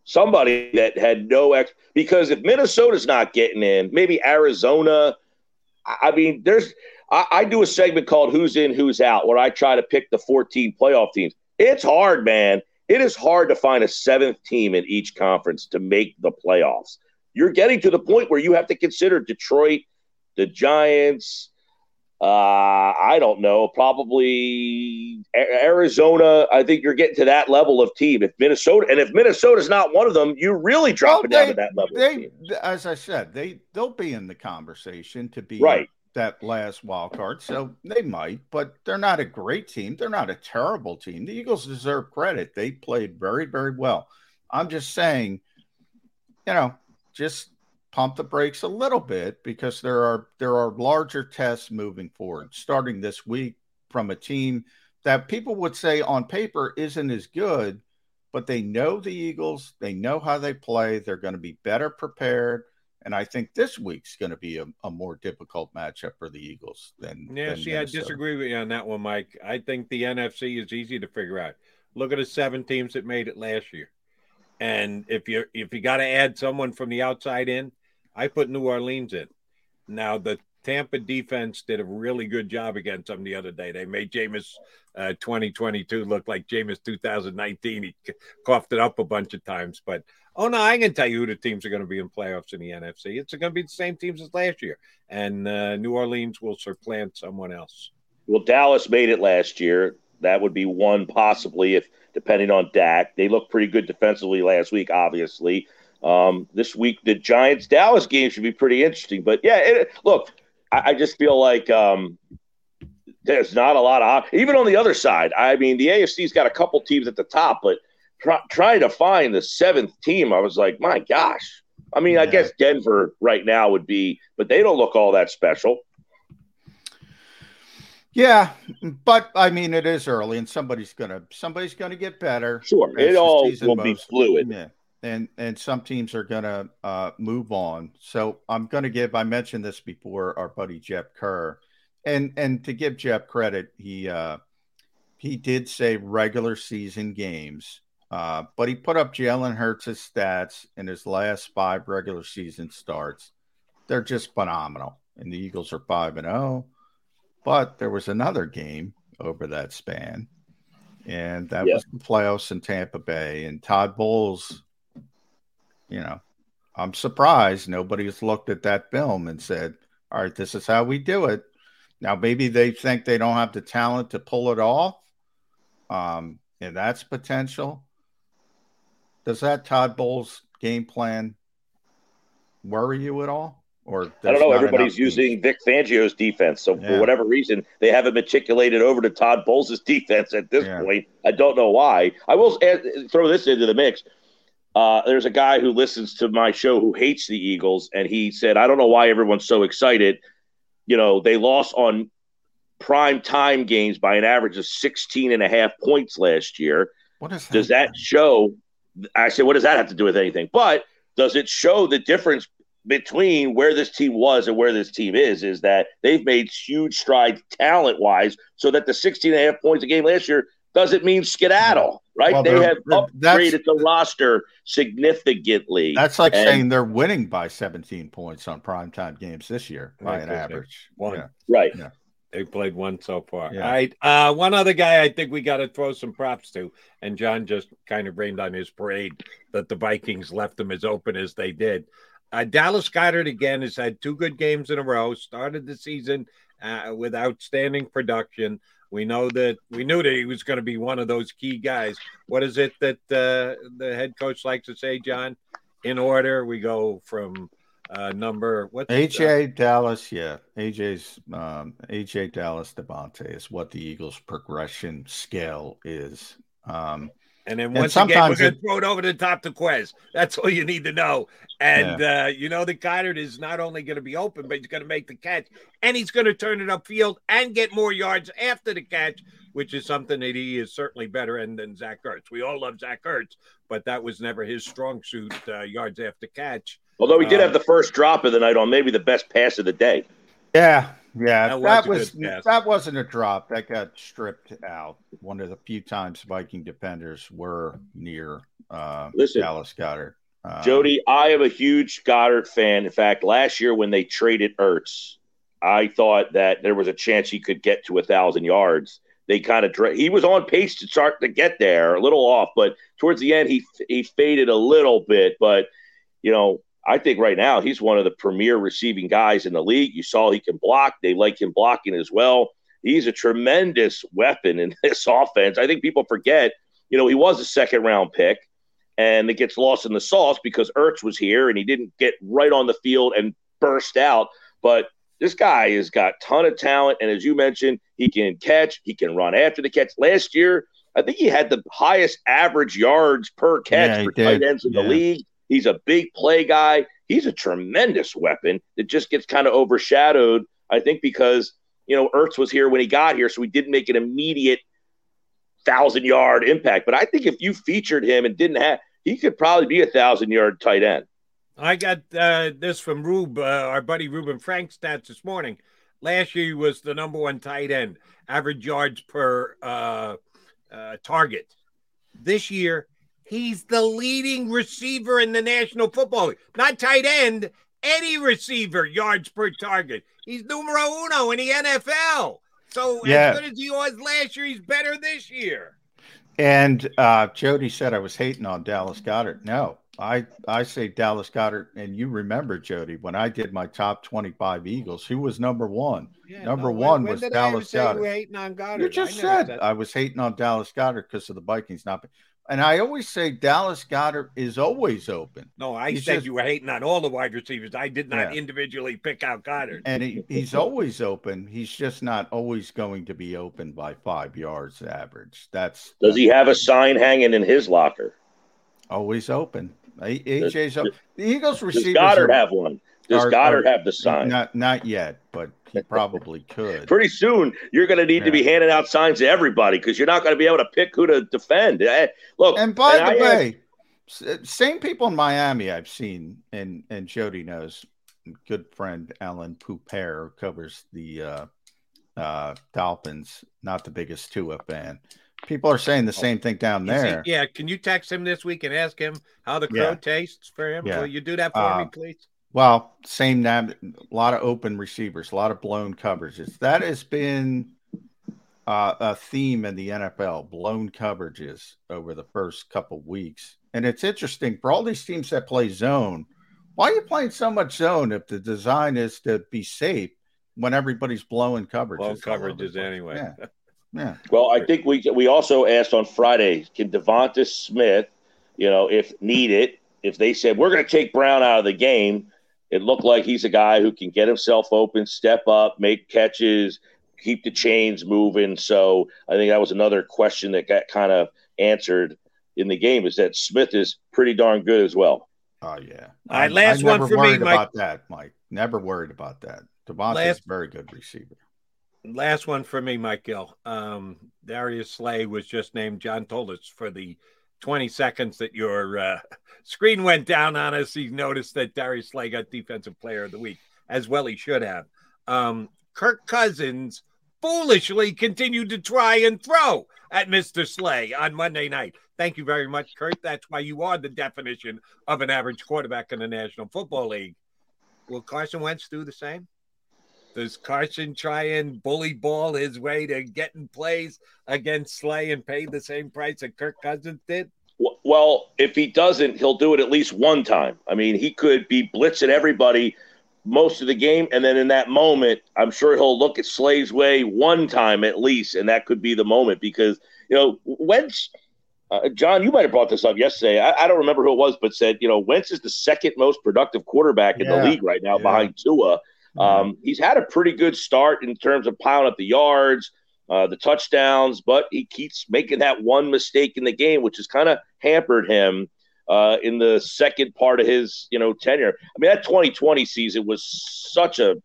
somebody that had no ex. Because if Minnesota's not getting in, maybe Arizona. I mean, there's. I, I do a segment called "Who's In, Who's Out," where I try to pick the 14 playoff teams. It's hard, man. It is hard to find a seventh team in each conference to make the playoffs. You're getting to the point where you have to consider Detroit, the Giants, uh, I don't know, probably Arizona. I think you're getting to that level of team. If Minnesota and if Minnesota's not one of them, you're really dropping well, they, down to that level. They, as I said, they they'll be in the conversation to be right that last wild card. So they might, but they're not a great team. They're not a terrible team. The Eagles deserve credit. They played very, very well. I'm just saying, you know, just pump the brakes a little bit because there are there are larger tests moving forward starting this week from a team that people would say on paper isn't as good but they know the Eagles they know how they play they're going to be better prepared and I think this week's going to be a, a, more difficult matchup for the Eagles than yeah than see Minnesota. I disagree with you on that one Mike I think the NFC is easy to figure out look at the seven teams that made it last year and if you if you got to add someone from the outside in I put New Orleans in. Now the Tampa defense did a really good job against them the other day. They made Jameis uh, 2022 look like Jameis 2019. He coughed it up a bunch of times, but oh no, I can tell you who the teams are going to be in playoffs in the NFC. It's going to be the same teams as last year, and uh, New Orleans will supplant someone else. Well, Dallas made it last year. That would be one possibly if depending on Dak. They looked pretty good defensively last week, obviously. Um, this week, the Giants Dallas game should be pretty interesting. But yeah, it, look, I, I, just feel like um, there's not a lot of even on the other side. I mean, the AFC's got a couple teams at the top, but try, trying to find the seventh team, I was like, my gosh. I mean, yeah. I guess Denver right now would be, but they don't look all that special. Yeah, but I mean, it is early, and somebody's gonna somebody's gonna get better. Sure, it all will be moves. fluid. Yeah, and and some teams are gonna uh, move on. So I'm gonna give. I mentioned this before. Our buddy Jeff Kerr, and and to give Jeff credit, he uh, he did say regular season games, uh, but he put up Jalen Hurts' stats in his last five regular season starts. They're just phenomenal, and the Eagles are five and zero. But there was another game over that span, and that Yeah. was the playoffs in Tampa Bay. And Todd Bowles, you know, I'm surprised nobody has looked at that film and said, "All right, this is how we do it." Now, maybe they think they don't have the talent to pull it off, um, and that's potential. Does that Todd Bowles game plan worry you at all? Or I don't know. Everybody's using Vic Fangio's defense, so Yeah. for whatever reason, they haven't matriculated over to Todd Bowles' defense at this Yeah. point. I don't know why. I will add, throw this into the mix. Uh, there's a guy who listens to my show who hates the Eagles, and he said, "I don't know why everyone's so excited. You know, they lost on prime time games by an average of 16 and a half points last year. What is that? Does that show? I said, what does that have to do with anything? But does it show the difference between where this team was and where this team is? Is that they've made huge strides talent wise, so that the 16 and a half points a game last year doesn't mean skedaddle, right? Well, they have they're- upgraded the roster significantly. That's like And- saying they're winning by 17 points on primetime games this year by Right, an average. One. Yeah. right. Yeah. They played one so far. Yeah. All right. Uh, one other guy I think we got to throw some props to, and John just kind of rained on his parade that the Vikings left them as open as they did. Uh, Dallas Goedert again has had two good games in a row. Started the season uh, with outstanding production. We know that we knew that he was going to be one of those key guys. What is it that uh, the head coach likes to say, John? In order, we go from uh, number What AJ Dallas, yeah. AJ's um, AJ Dallas Devonta is what the Eagles' progression scale is. Um, And then And once again, we're going to throw it over the top to Quez. That's all you need to know. And uh, you know, the Goedert is not only going to be open, but he's going to make the catch, and he's going to turn it upfield and get more yards after the catch, which is something that he is certainly better in than Zach Ertz. We all love Zach Ertz, but that was never his strong suit, uh, yards after catch. Although he did Uh, have the first drop of the night on maybe the best pass of the day. yeah, yeah. That That, was, that, was that wasn't a drop. That got stripped out. One of the few times Viking defenders were near uh, Listen, Dallas Goedert. Uh, Jody, I am a huge Goedert fan. In fact, last year when they traded Ertz, I thought that there was a chance he could get to a thousand yards. They kind of dra- he was on pace to start to get there, a little off, but towards the end he he faded a little bit. But you know, I think right now he's one of the premier receiving guys in the league. You saw he can block; they like him blocking as well. He's a tremendous weapon in this offense. I think people forget, you know, he was a second round pick and it gets lost in the sauce because Ertz was here and he didn't get right on the field and burst out. But this guy has got ton of talent, and as you mentioned, he can catch, he can run after the catch. Last year, I think he had the highest average yards per catch Yeah, for tight ends in the league. He's a big play guy. He's a tremendous weapon that just gets kind of overshadowed, I think, because you know Ertz was here when he got here, so he didn't make an immediate thousand yard impact. But I think if you featured him and didn't have, he could probably be a thousand yard tight end. I got uh, this from Rube, uh, our buddy Ruben Frank stats this morning. Last year he was the number one tight end, average yards per uh, uh, target. This year he's the leading receiver in the National Football League. Not tight end, any receiver yards per target. He's numero uno in the NFL. So Yeah. as good as he was last year, he's better this year. And uh, Jody said I was hating on Dallas Goedert. No, I I say Dallas Goedert, and you remember Jody when I did my top twenty-five Eagles. Who was number one? Yeah, number no, when- one when was did I ever Dallas say you Goedert. Goedert? You just I never said, I was hating on Dallas Goedert because of the Vikings not. And I always say Dallas Goedert is always open. No, I He's said just- you were hating on all the wide receivers. I did not Yeah. individually pick out Goedert. and he, he's always open. He's just not always going to be open by five yards average. That's Does he have a sign hanging in his locker? always open. A- AJ's open. The Eagles Does receivers Goddard are- have one? Does Or- Goedert or- have the sign? Not not yet, but he probably could. Pretty soon, you're going to need to be handing out signs to everybody because you're not going to be able to pick who to defend. Eh, Look, And by and the I way, s- same people in Miami I've seen, and and Jody knows. Good friend Alain Poupart who covers the uh, uh, Dolphins. Not the biggest Tua fan. People are saying the same thing down Is he- there. yeah, can you text him this week and ask him how the crow Yeah. tastes for him? Yeah. Will you do that for me, Um, please? Well, same nab, a lot of open receivers, a lot of blown coverages. That has been uh, a theme in the NFL, blown coverages over the first couple weeks. And it's interesting for all these teams that play zone. Why are you playing so much zone if the design is to be safe when everybody's blowing coverages? Blown all over the coverages anyway. Yeah. Yeah. Well, I think we we also asked on Friday, can Devonta Smith, you know, if needed, if they said we're going to take Brown out of the game, it looked like he's a guy who can get himself open, step up, make catches, keep the chains moving. So I think that was another question that got kind of answered in the game is that Smith is pretty darn good as well. Oh yeah. All right, I'm- last I one never for me, worried Mike. about that, Mike. Never worried about that. Devonta's Last- a very good receiver. Last one for me, Mike Gill. Um, Darius Slay was just named. John told us for the 20 seconds that your uh, screen went down on us. He noticed that Darius Slay got Defensive Player of the Week, as well he should have. Um, Kirk Cousins foolishly continued to try and throw at Mr. Slay on Monday night. Thank you very much, Kurt. That's why you are the definition of an average quarterback in the National Football League. Will Carson Wentz do the same? Does Carson try and bully ball his way to getting plays against Slay and pay the same price that Kirk Cousins did? Well, if he doesn't, he'll do it at least one time. I mean, he could be blitzing everybody most of the game, and then in that moment, I'm sure he'll look at Slay's way one time at least, and that could be the moment because you know Wentz. Uh, John, you might have brought this up yesterday. I, I don't remember who it was, but said you know Wentz is the second most productive quarterback in Yeah. the league right now, Yeah. behind Tua. Um, he's had a pretty good start in terms of piling up the yards, uh, the touchdowns, but he keeps making that one mistake in the game, which has kind of hampered him uh, in the second part of his, you know, tenure. I mean, that 2020 season was such a,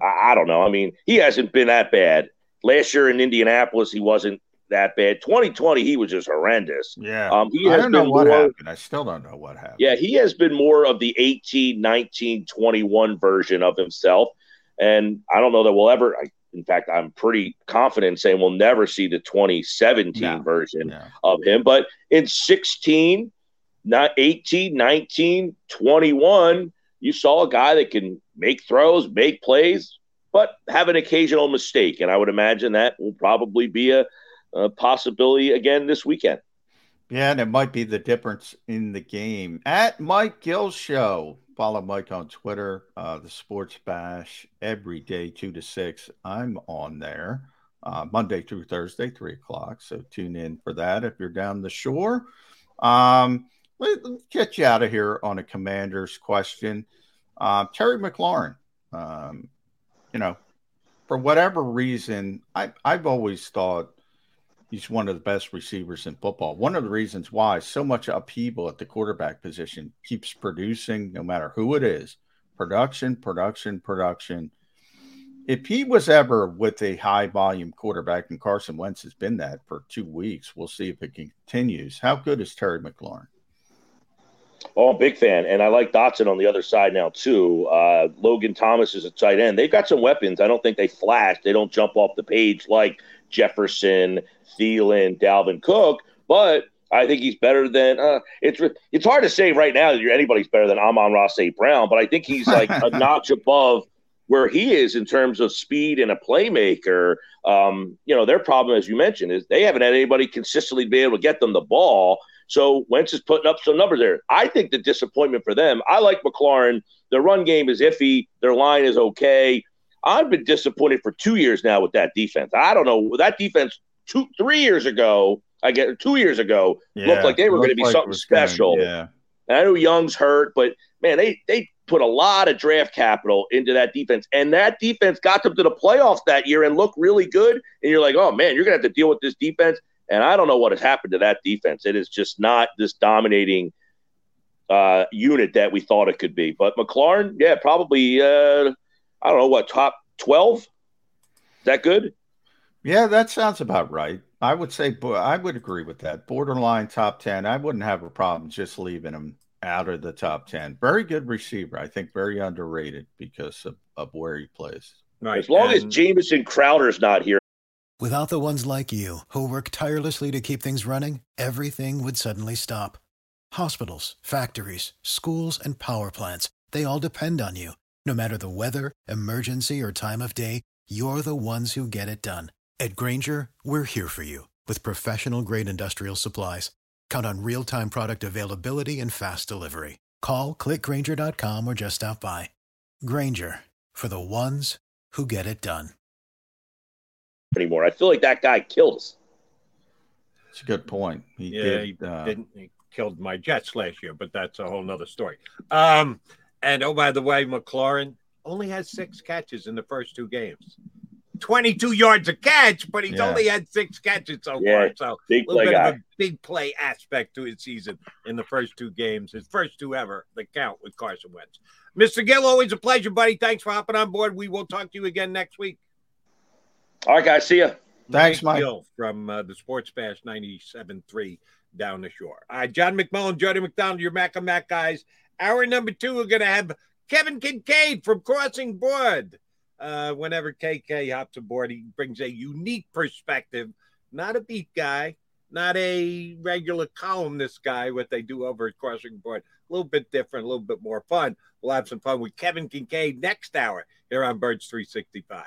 I, I don't know. I mean, he hasn't been that bad. Last year in Indianapolis, he wasn't that bad. 2020, he was just horrendous. Yeah. Um, he I don't know what more- happened. I still don't know what happened. yeah, he has been more of the 18, 19, 21 version of himself. And I don't know that we'll ever, I, in fact, I'm pretty confident saying we'll never see the 2017 No. version Yeah. of him. But in 16, not 18, 19, 21, you saw a guy that can make throws, make plays, but have an occasional mistake. And I would imagine that will probably be a, a possibility again this weekend. Yeah, and it might be the difference in the game. At Mike Gill Show, follow Mike on Twitter, uh, the Sports Bash, every day, two to six. I'm on there uh, Monday through Thursday, three o'clock. So tune in for that if you're down the shore. Um, let, us get you out of here on a commander's question. Uh, Terry McLaurin, um, you know, for whatever reason, I, I've always thought he's one of the best receivers in football. One of the reasons why so much upheaval at the quarterback position keeps producing, no matter who it is, production, production, production. If he was ever with a high volume quarterback, and Carson Wentz has been that for two weeks, we'll see if it continues. How good is Terry McLaurin? Oh, big fan, and I like Dotson on the other side now too. Uh, Logan Thomas is a tight end. They've got some weapons. I don't think they flash. They don't jump off the page like Jefferson, Thielen, Dalvin Cook, but I think he's better than. Uh, it's it's hard to say right now that you're, anybody's better than Amon-Ra St. Brown, but I think he's like a notch above where he is in terms of speed and a playmaker. Um, you know, their problem, as you mentioned, is they haven't had anybody consistently be able to get them the ball. So Wentz is putting up some numbers there. I think the disappointment for them, I like McLaurin. Their run game is iffy. Their line is okay. I've been disappointed for two years now with that defense. I don't know. That defense two, three years ago, I get two years ago, looked like they were going to be like something special. yeah. And I know Young's hurt, but man, they they put a lot of draft capital into that defense, and that defense got them to the playoffs that year and looked really good. And you're like, oh man, you're gonna have to deal with this defense. And I don't know what has happened to that defense. It is just not this dominating uh, unit that we thought it could be. But McLaurin, yeah, probably uh, I don't know what top twelve. Is that good? Yeah, that sounds about right. I would say I would agree with that. Borderline top ten. I wouldn't have a problem just leaving him out of the top ten. Very good receiver. I think very underrated because of, of where he plays. Right. As long and... as Jamison Crowder's not here. Without the ones like you who work tirelessly to keep things running, everything would suddenly stop. Hospitals, factories, schools, and power plants—they all depend on you. No matter the weather, emergency, or time of day, you're the ones who get it done. At Grainger, we're here for you with professional grade industrial supplies. Count on real time product availability and fast delivery. Call clickgrainger.com or just stop by. Grainger for the ones who get it done. Anymore. I feel like that guy killed us. It's a good point. He yeah, did, he uh, didn't. He killed my Jets last year, but that's a whole nother story. Um, and oh, by the way, McLaurin only has six catches in the first two games. 22 yards a catch, but he's yeah. only had six catches so yeah, far. So a little bit guy. of a big play aspect to his season in the first two games, his first two ever, the count with Carson Wentz. Mr. Gill, always a pleasure, buddy. Thanks for hopping on board. We will talk to you again next week. All right, guys. See you. Thanks, Mike. Gill from uh, the Sports Bash 97.3 down the shore. All right, John McMullen, Jody McDonald, your Mac and Mac guys. Hour number two, we're going to have Kevin Kincaid from Crossing Broad uh, whenever KK hops aboard, he brings a unique perspective, not a beat guy, not a regular columnist guy, what they do over at Crossing Broad. A little bit different, a little bit more fun. We'll have some fun with Kevin Kincaid next hour here on Birds 365.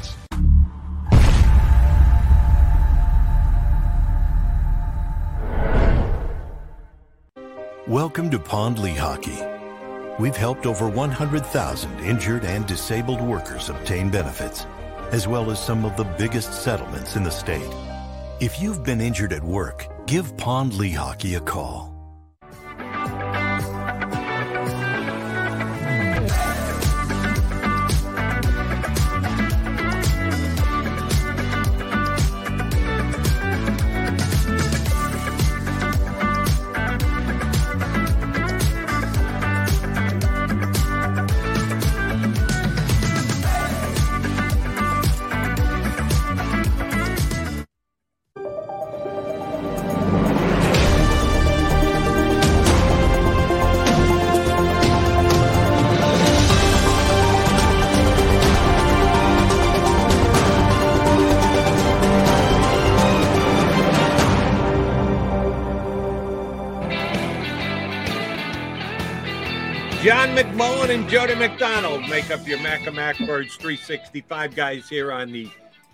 Welcome to Pond Lehocky. We've helped over 100,000 injured and disabled workers obtain benefits, as well as some of the biggest settlements in the state. If you've been injured at work, give Pond Lehocky a call. And Jody McDonald make up your Mac Mac Birds 365 guys here on the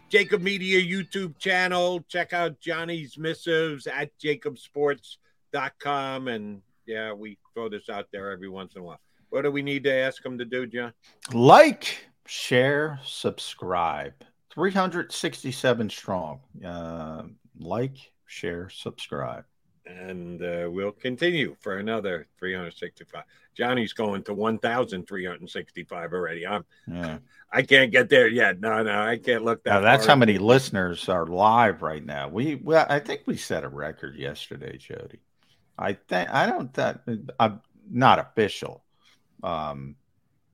Jakib Media YouTube channel. Check out Johnny's missives at jakibsports.com. And yeah, we throw this out there every once in a while. What do we need to ask them to do, John? Like, share, subscribe. 367 strong. Uh, like, share, subscribe. And uh, we'll continue for another 365. Johnny's going to 1,365 already. I'm, Yeah. I can't get there yet. No, no, I can't look that. Now, that's how many listeners are live right now. We, well, I think we set a record yesterday, Jody. I think I don't that I'm not official. Um,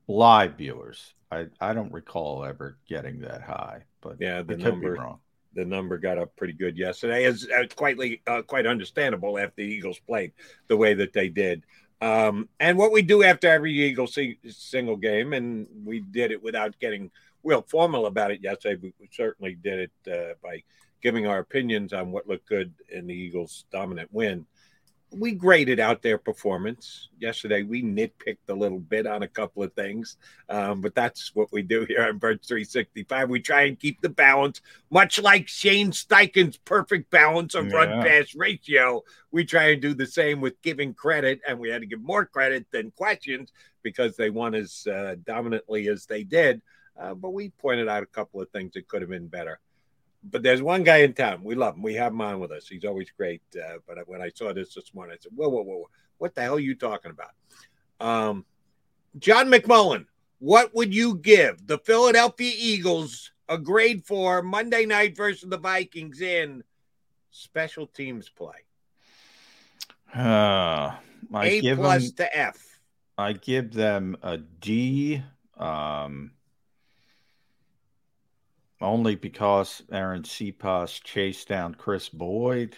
live viewers. I I don't recall ever getting that high, but Yeah, the number be wrong. the number got up pretty good yesterday. It's uh, quite uh, quite understandable after the Eagles played the way that they did. Um, and what we do after every Eagle si- single game, and we did it without getting real formal about it yesterday, but we certainly did it uh, by giving our opinions on what looked good in the Eagles' dominant win. We graded out their performance yesterday. We nitpicked a little bit on a couple of things, um, but that's what we do here on Birds 365. We try and keep the balance, much like Shane Steichen's perfect balance of run pass ratio. We try and do the same with giving credit, and we had to give more credit than questions because they won as uh, dominantly as they did. Uh, but we pointed out a couple of things that could have been better. But there's one guy in town. We love him. We have him on with us. He's always great. Uh, but when I saw this this morning, I said, whoa, whoa, whoa, whoa. What the hell are you talking about? Um, John McMullen, what would you give the Philadelphia Eagles a grade for Monday night versus the Vikings in special teams play? Uh, I A give plus them, to F. I give them a D. Um, only because Arryn Siposs chased down Chris Boyd,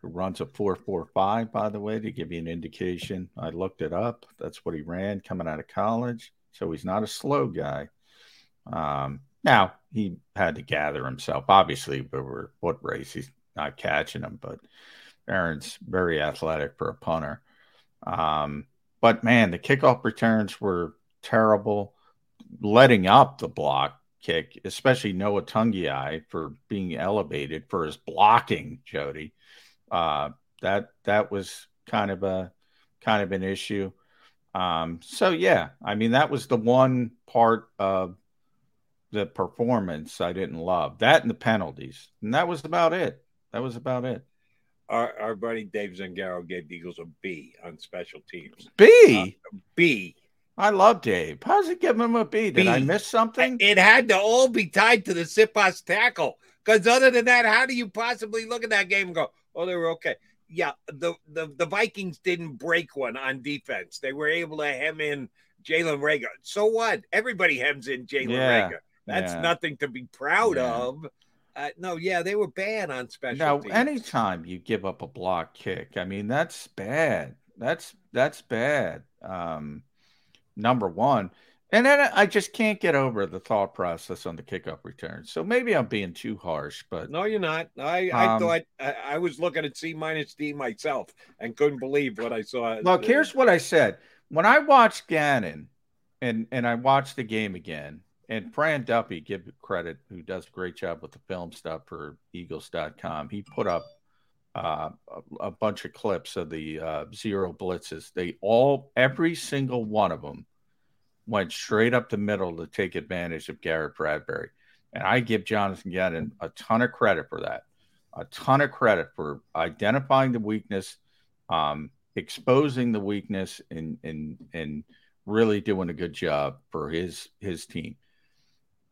who runs a 4.45, by the way, to give you an indication. I looked it up. That's what he ran coming out of college. So he's not a slow guy. Um, now, he had to gather himself. Obviously, over what race he's not catching him, but Arryn's very athletic for a punter. Um, but man, the kickoff returns were terrible. Letting up the block kick, especially Noah Togiai for being elevated for his blocking, Jody. Uh, that that was kind of a kind of an issue. Um, so yeah, I mean that was the one part of the performance I didn't love. That and the penalties, and that was about it. That was about it. Our, our buddy Dave Zangaro gave the Eagles a B on special teams. B. B. I love Dave. How's it give him a B? Did I B. miss something? It had to all be tied to the Siposs tackle. Because other than that, how do you possibly look at that game and go, oh, they were okay? Yeah, the, the, the Vikings didn't break one on defense. They were able to hem in Jalen Reagor. So what? Everybody hems in Jalen Yeah, Reagor. That's yeah. nothing to be proud Yeah. of. Uh, no, yeah, they were bad on special Now, teams. anytime you give up a block kick, I mean that's bad. That's that's bad. Um, number one, and then I just can't get over the thought process on the kickoff return. So maybe I'm being too harsh, but No, you're not. I, I Um, thought I, I was looking at C minus D myself and couldn't believe what I saw. Look, here's what I said. When I watched Gannon and and I watched the game again, and Fran Duffy, give credit, who does a great job with the film stuff for Eagles.com, he put up uh, a, bunch of clips of the uh, zero blitzes. They all, every single one of them, went straight up the middle to take advantage of Garrett Bradbury. And I give Jonathan Gannon a ton of credit for that. A ton of credit for identifying the weakness, um, exposing the weakness, and and and really doing a good job for his his team.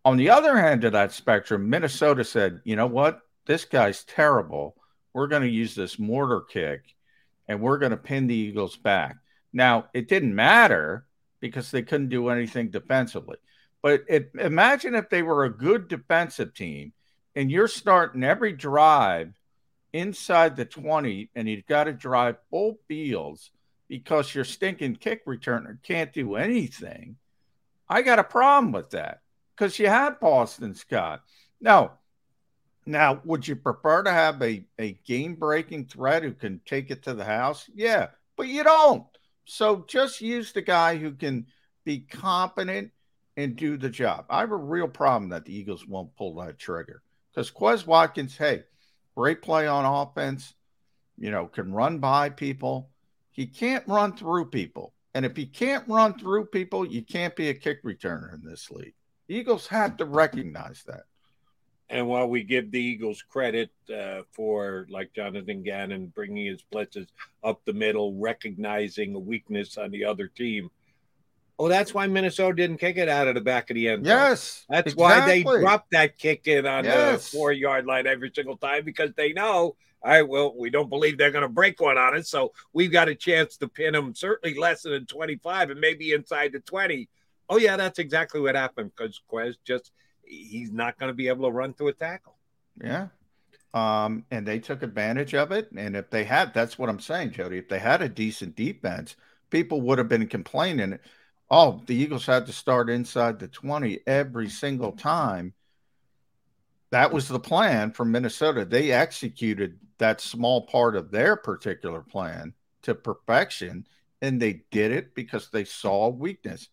On the other end of that spectrum, Minnesota said, "You know what? This guy's terrible. We're going to use this mortar kick, and we're going to pin the Eagles back." Now, it didn't matter because they couldn't do anything defensively. But it, imagine if they were a good defensive team and you're starting every drive inside the 20 and you've got to drive full fields because your stinking kick returner can't do anything. I got a problem with that because you have Boston Scott. Now, now, would you prefer to have a, a game breaking threat who can take it to the house? Yeah, but you don't. So just use the guy who can be competent and do the job. I have a real problem that the Eagles won't pull that trigger. because Quez Watkins, hey, great play on offense, you know, can run by people. He can't run through people. And if he can't run through people, you can't be a kick returner in this league. Eagles have to recognize that. And while we give the Eagles credit uh, for, like Jonathan Gannon, bringing his blitzes up the middle, recognizing a weakness on the other team, oh, that's why Minnesota didn't kick it out of the back of the end. zone. Yes, That's why they exactly. dropped that kick in on Yes. the four yard line every single time because they know, all right, well, we don't believe they're going to break one on us. So we've got a chance to pin them certainly less than 25 and maybe inside the 20. Oh, yeah, that's exactly what happened because Quez just, he's not going to be able to run through a tackle. Yeah. Um, and they took advantage of it. And if they had, that's what I'm saying, Jody. If they had a decent defense, people would have been complaining. Oh, the Eagles had to start inside the 20 every single time. That was the plan from Minnesota. They executed that small part of their particular plan to perfection, and they did it because they saw weakness.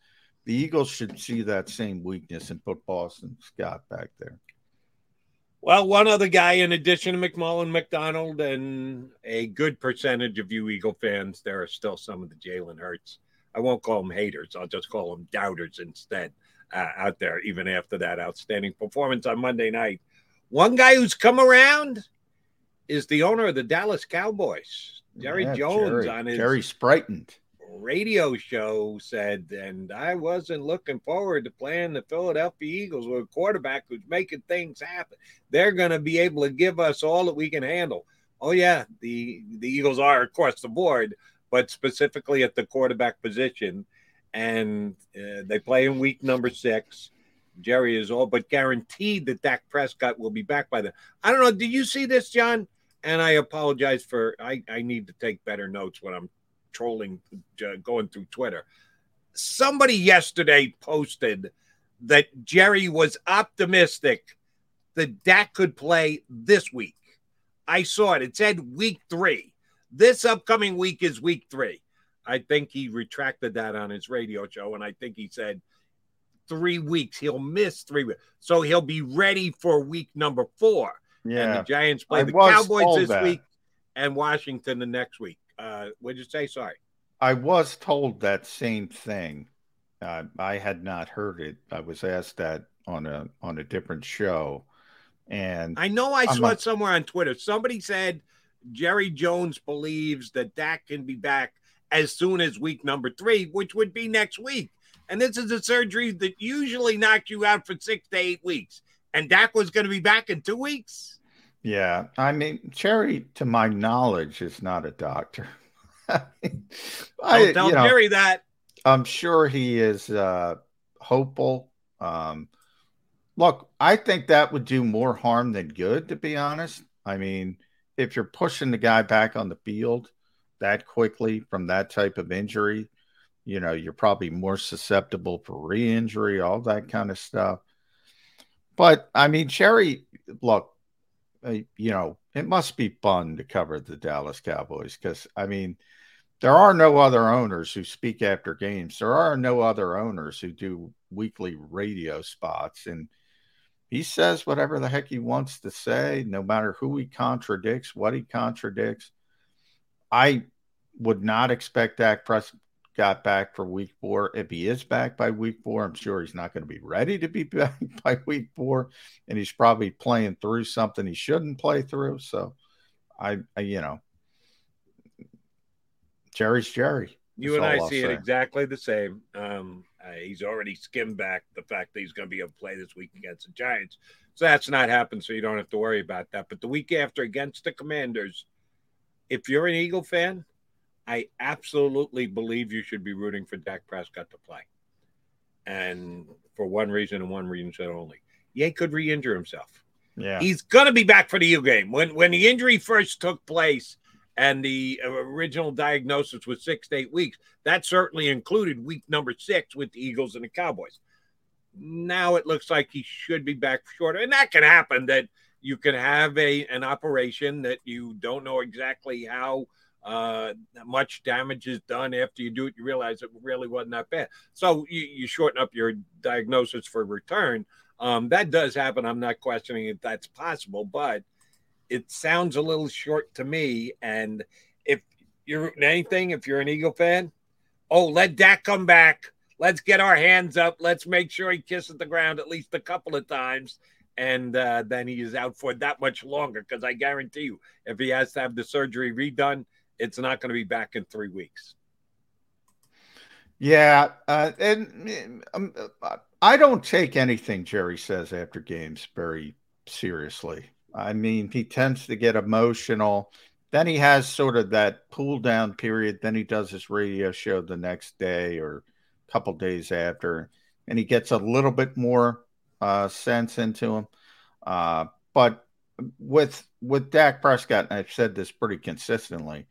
The Eagles should see that same weakness and put Boston Scott back there. Well, one other guy, in addition to McMullen, McDonald, and a good percentage of you Eagle fans, there are still some of the Jalen Hurts. I won't call them haters. I'll just call them doubters instead uh, out there, even after that outstanding performance on Monday night. One guy who's come around is the owner of the Dallas Cowboys, Jerry Yeah, Jones, Jerry, on his Jerry Sprightened. Radio show said, and I wasn't looking forward to playing the Philadelphia Eagles with a quarterback who's making things happen. They're going to be able to give us all that we can handle. Oh yeah, the the Eagles are across the board, but specifically at the quarterback position, and uh, they play in week number six. Jerry is all but guaranteed that Dak Prescott will be back by then. I don't know. Did you see this, John? And I apologize for I, I need to take better notes when I'm trolling, uh, going through Twitter. Somebody yesterday posted that Jerry was optimistic that Dak could play this week. I saw it. It said week three. This upcoming week is week three. I think he retracted that on his radio show, and I think he said three weeks. He'll miss three weeks. So he'll be ready for week number four. Yeah, And the Giants play I the Cowboys this that. week and Washington the next week. Uh, what'd you say? Sorry. I was told that same thing. Uh, I had not heard it. I was asked that on a on a different show, and I know I I'm saw a- it somewhere on Twitter. Somebody said Jerry Jones believes that Dak can be back as soon as week number three, which would be next week. And this is a surgery that usually knocks you out for six to eight weeks. And Dak was going to be back in two weeks. Yeah, I mean, Jerry, to my knowledge, is not a doctor. I, Don't tell you know, Jerry that. I'm sure he is uh, hopeful. Um, look, I think that would do more harm than good, to be honest. I mean, if you're pushing the guy back on the field that quickly from that type of injury, you know, you're probably more susceptible for re injury, all that kind of stuff. But I mean, Jerry, look, Uh, you know, it must be fun to cover the Dallas Cowboys because, I mean, there are no other owners who speak after games. There are no other owners who do weekly radio spots. And he says whatever the heck he wants to say, no matter who he contradicts, what he contradicts. I would not expect Dak Prescott back for week four. If he is back by week four, I'm sure he's not going to be ready to be back by week four. And he's probably playing through something he shouldn't play through. So I, I you know, Jerry's Jerry. You and I I'll see it exactly the same. Um, uh, he's already skimmed back the fact that he's going to be able to play this week against the Giants. So that's not happened. So you don't have to worry about that. But the week after against the Commanders, if you're an Eagle fan, I absolutely believe you should be rooting for Dak Prescott to play. And for one reason and one reason only. Ye could re injure himself. Yeah. He's going to be back for the U game. When when the injury first took place and the original diagnosis was six to eight weeks, that certainly included week number six with the Eagles and the Cowboys. Now it looks like he should be back shorter, and that can happen. That you can have a an operation that you don't know exactly how uh, much damage is done after you do it. You realize it really wasn't that bad, so you, you shorten up your diagnosis for return. Um, that does happen. I'm not questioning if that's possible, but it sounds a little short to me. And if you're anything, if you're an Eagle fan, oh, let Dak come back. Let's get our hands up. Let's make sure he kisses the ground at least a couple of times. And uh, then he is out for that much longer because I guarantee you, if he has to have the surgery redone, it's not going to be back in three weeks. Yeah, uh, and um, I don't take anything Jerry says after games very seriously. I mean, he tends to get emotional. Then he has sort of that cool down period. Then he does his radio show the next day or a couple days after, and he gets a little bit more uh, sense into him. Uh, but with with Dak Prescott, and I've said this pretty consistently,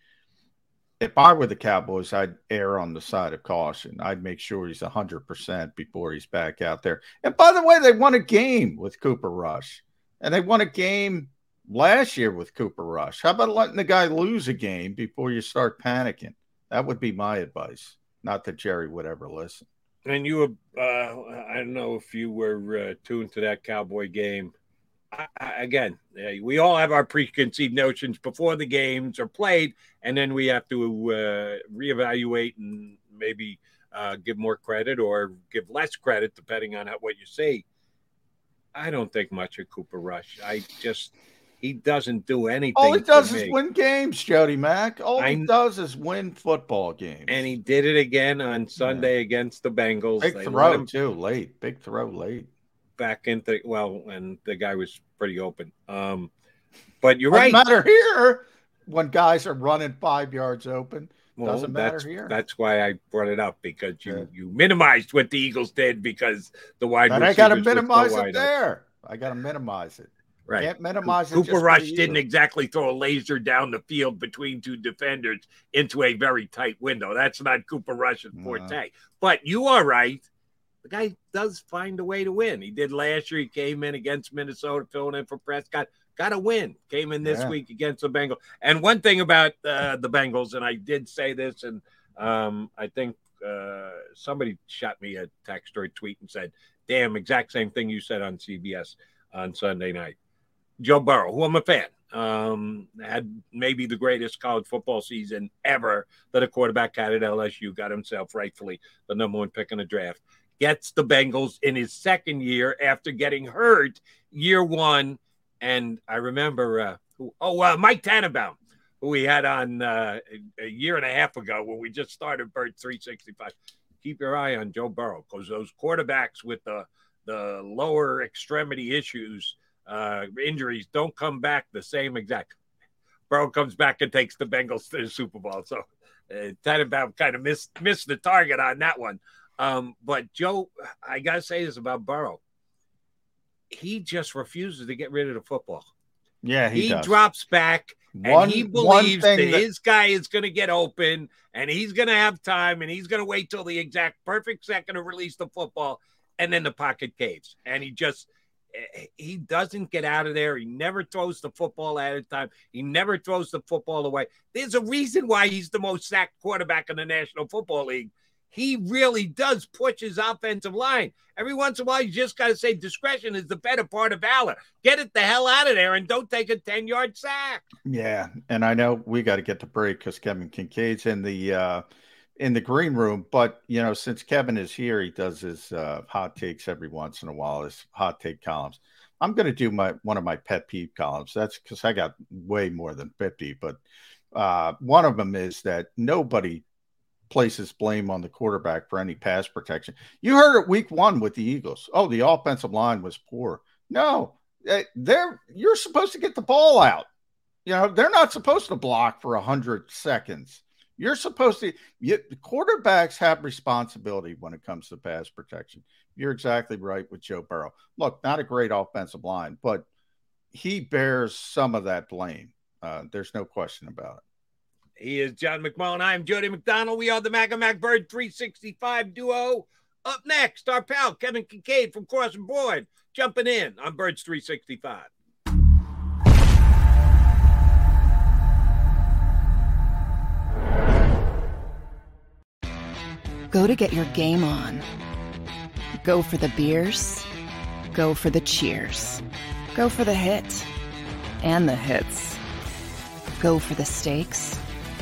if I were the Cowboys, I'd err on the side of caution. I'd make sure he's 100% before he's back out there. And by the way, they won a game with Cooper Rush. And they won a game last year with Cooper Rush. How about letting the guy lose a game before you start panicking? That would be my advice. Not that Jerry would ever listen. And you were, uh, I don't know if you were uh, tuned to that Cowboy game. I, again, we all have our preconceived notions before the games are played, and then we have to uh, reevaluate and maybe uh, give more credit or give less credit depending on how, what you see. I don't think much of Cooper Rush. I just he doesn't do anything. All he does is win games, Jody Mack. All I, he does is win football games. And he did it again on Sunday yeah. against the Bengals. Big they throw him, too, late. Big throw late. Back into well, and the guy was pretty open. Um, but you're Doesn't right. Matter here when guys are running five yards open. Well, Doesn't matter that's, here. That's why I brought it up because you yeah. you minimized what the Eagles did because the wide. And I got to minimize it there. I got to minimize it. Right. Can't minimize it. Cooper Rush didn't exactly throw a laser down the field between two defenders into a very tight window. That's not Cooper Rush's forte. Uh, but you are right. The guy does find a way to win. He did last year. He came in against Minnesota, filling in for Prescott got a win. Came in this yeah. week against the Bengals. And one thing about uh, the Bengals, and I did say this, and um, I think uh, somebody shot me a text or a tweet and said, "Damn, exact same thing you said on CBS on Sunday night." Joe Burrow, who I'm a fan, um, had maybe the greatest college football season ever that a quarterback had at LSU. Got himself rightfully the number one pick in the draft. Gets the Bengals in his second year after getting hurt year one and I remember, uh, who, oh, uh, Mike Tannenbaum, who we had on uh, a year and a half ago when we just started Bird 365. Keep your eye on Joe Burrow because those quarterbacks with the the lower extremity issues, uh, injuries don't come back the same exact. Burrow comes back and takes the Bengals to the Super Bowl. So uh, Tannenbaum kind of missed missed the target on that one. Um, but Joe, I gotta say this about Burrow he just refuses to get rid of the football. Yeah, he, he drops back one, and he believes that, that, his guy is going to get open and he's going to have time and he's going to wait till the exact perfect second to release the football and then the pocket caves and he just he doesn't get out of there. He never throws the football at a time. He never throws the football away. There's a reason why he's the most sacked quarterback in the National Football League he really does push his offensive line. Every once in a while, you just got to say discretion is the better part of valor. Get it the hell out of there and don't take a 10 yard sack. Yeah. And I know we got to get to break because Kevin Kincaid's in the, uh, in the green room, but you know, since Kevin is here, he does his uh, hot takes every once in a while, his hot take columns. I'm going to do my one of my pet peeve columns. That's because I got way more than 50, but uh, one of them is that nobody places blame on the quarterback for any pass protection. You heard it week one with the Eagles. Oh, the offensive line was poor. No, eh, they're you're supposed to get the ball out. You know, they're not supposed to block for a hundred seconds. You're supposed to. You, quarterbacks have responsibility when it comes to pass protection. You're exactly right with Joe Burrow. Look, not a great offensive line, but he bears some of that blame. Uh, there's no question about it. He is John McMullen. I am Jody McDonald. We are the Mac and Mac Bird 365 duo. Up next, our pal Kevin Kincaid from Crossing Broad jumping in on Birds 365. Go to get your game on. Go for the beers Go for the cheers. Go for the hit and the hits. Go for the stakes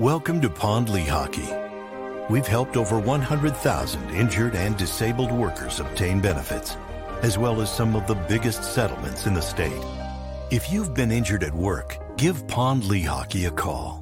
Welcome to Pond Lehocky. We've helped over 100,000 injured and disabled workers obtain benefits, as well as some of the biggest settlements in the state. If you've been injured at work, give Pond Lehocky a call.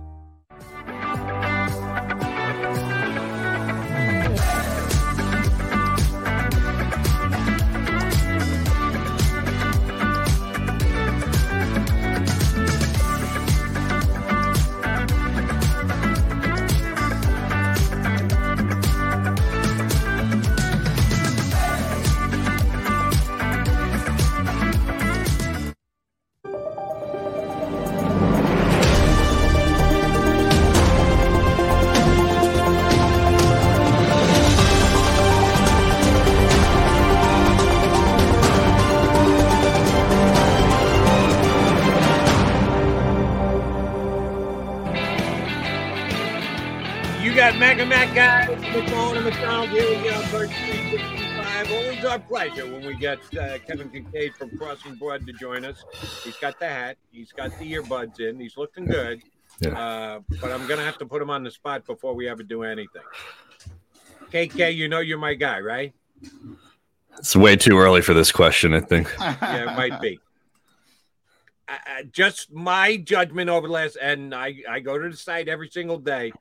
Kevin Kincaid from Crossing Broad to join us. He's got the hat, he's got the earbuds in, he's looking good. Uh, but I'm going to have to put him on the spot before we ever do anything. KK, you know you're my guy, right? It's way too early for this question, I think. yeah, it might be. I- just my judgment over the last, and I, I go to the site every single day.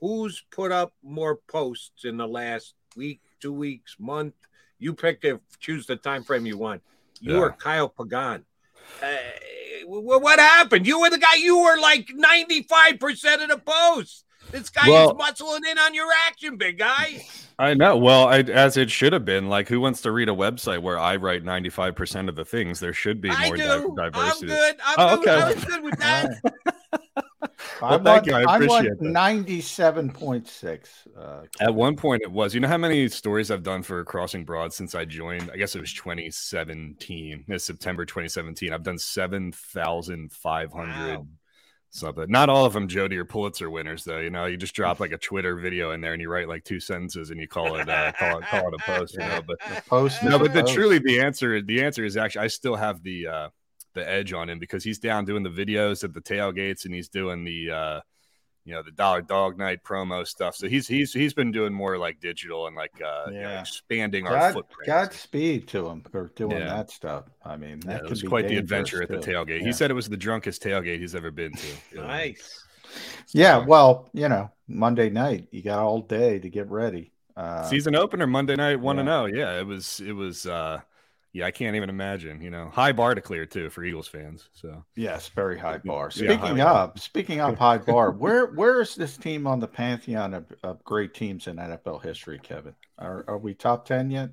Who's put up more posts in the last week, two weeks, month? You pick it, choose the time frame you want. You Yeah. are Kyle Pagan. Uh, what happened? You were the guy. You were like ninety five percent of the posts. This guy Well- is muscling in on your action, big guy. I know. Well, I, as it should have been. Like, who wants to read a website where I write 95% of the things? There should be I more di- diversity. I'm good. I'm Oh, good. okay. I was good with that. I Well, thank want, you. I I appreciate that. 97.6. Uh, At one point, it was. You know how many stories I've done for Crossing Broad since I joined? I guess it was 2017. It's September 2017. I've done 7,500 Wow. something. Not all of them Jody or Pulitzer winners, though. You know, you just drop like a Twitter video in there and you write like two sentences and you call it uh, call it call it a post. You know, but post no, but the, post. truly the answer the answer is actually I still have the uh the edge on him because he's down doing the videos at the tailgates and he's doing the uh you know the dollar dog night promo stuff. So he's he's he's been doing more like digital and like uh you know, Yeah. expanding our God, footprint. Godspeed to him for doing Yeah. that stuff. I mean, Yeah, that it was be quite the dangerous, adventure at the tailgate. Yeah. He said it was the drunkest tailgate he's ever been to. Nice. Yeah, well, you know, Monday night, you got all day to get ready. Uh, Season opener Monday night, one to yeah. zero. Yeah, it was it was uh yeah, I can't even imagine. You know, high bar to clear too for Eagles fans. So Yes, very high bar. Yeah, Speaking high bar. speaking of high bar, where where is this team on the pantheon of, of great teams in NFL history, Kevin? Are are we top ten yet?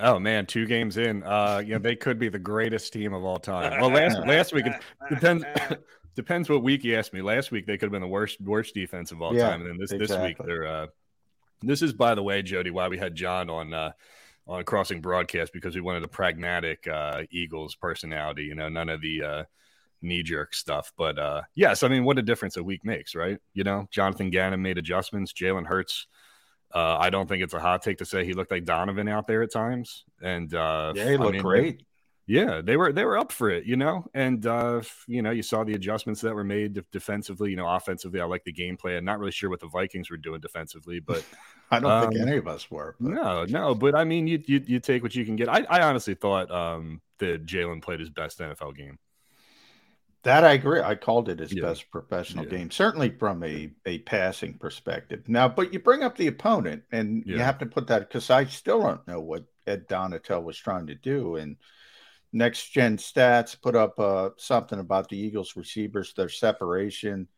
Oh man, two games in. Uh, you know, they could be the greatest team of all time. Well, last last week it depends depends what week you ask me. Last week they could have been the worst worst defense of all Yeah, time, and then this this week they're. Uh, this is, by the way, Jody, why we had John on uh, on Crossing Broadcast because we wanted a pragmatic uh, Eagles personality. You know, none of the uh, knee jerk stuff. But uh, yes, I mean, what a difference a week makes, right? You know, Jonathan Gannon made adjustments. Jalen Hurts. Uh, I don't think it's a hot take to say he looked like Donovan out there at times, and uh, Yeah, he I looked mean, great. Yeah, they were they were up for it, you know, and uh, you know you saw the adjustments that were made defensively, you know, offensively. I like the game plan. Not really sure what the Vikings were doing defensively, but I don't think um, any of us were. but- no, no. But I mean, you you, you take what you can get. I, I honestly thought um, that Jalen played his best NFL game. That I agree. I called it his Yeah. best professional Yeah. game, certainly from a, a passing perspective. Now, but you bring up the opponent, and you have to put that because I still don't know what Ed Donatell was trying to do. And next gen stats put up uh, something about the Eagles receivers, their separation.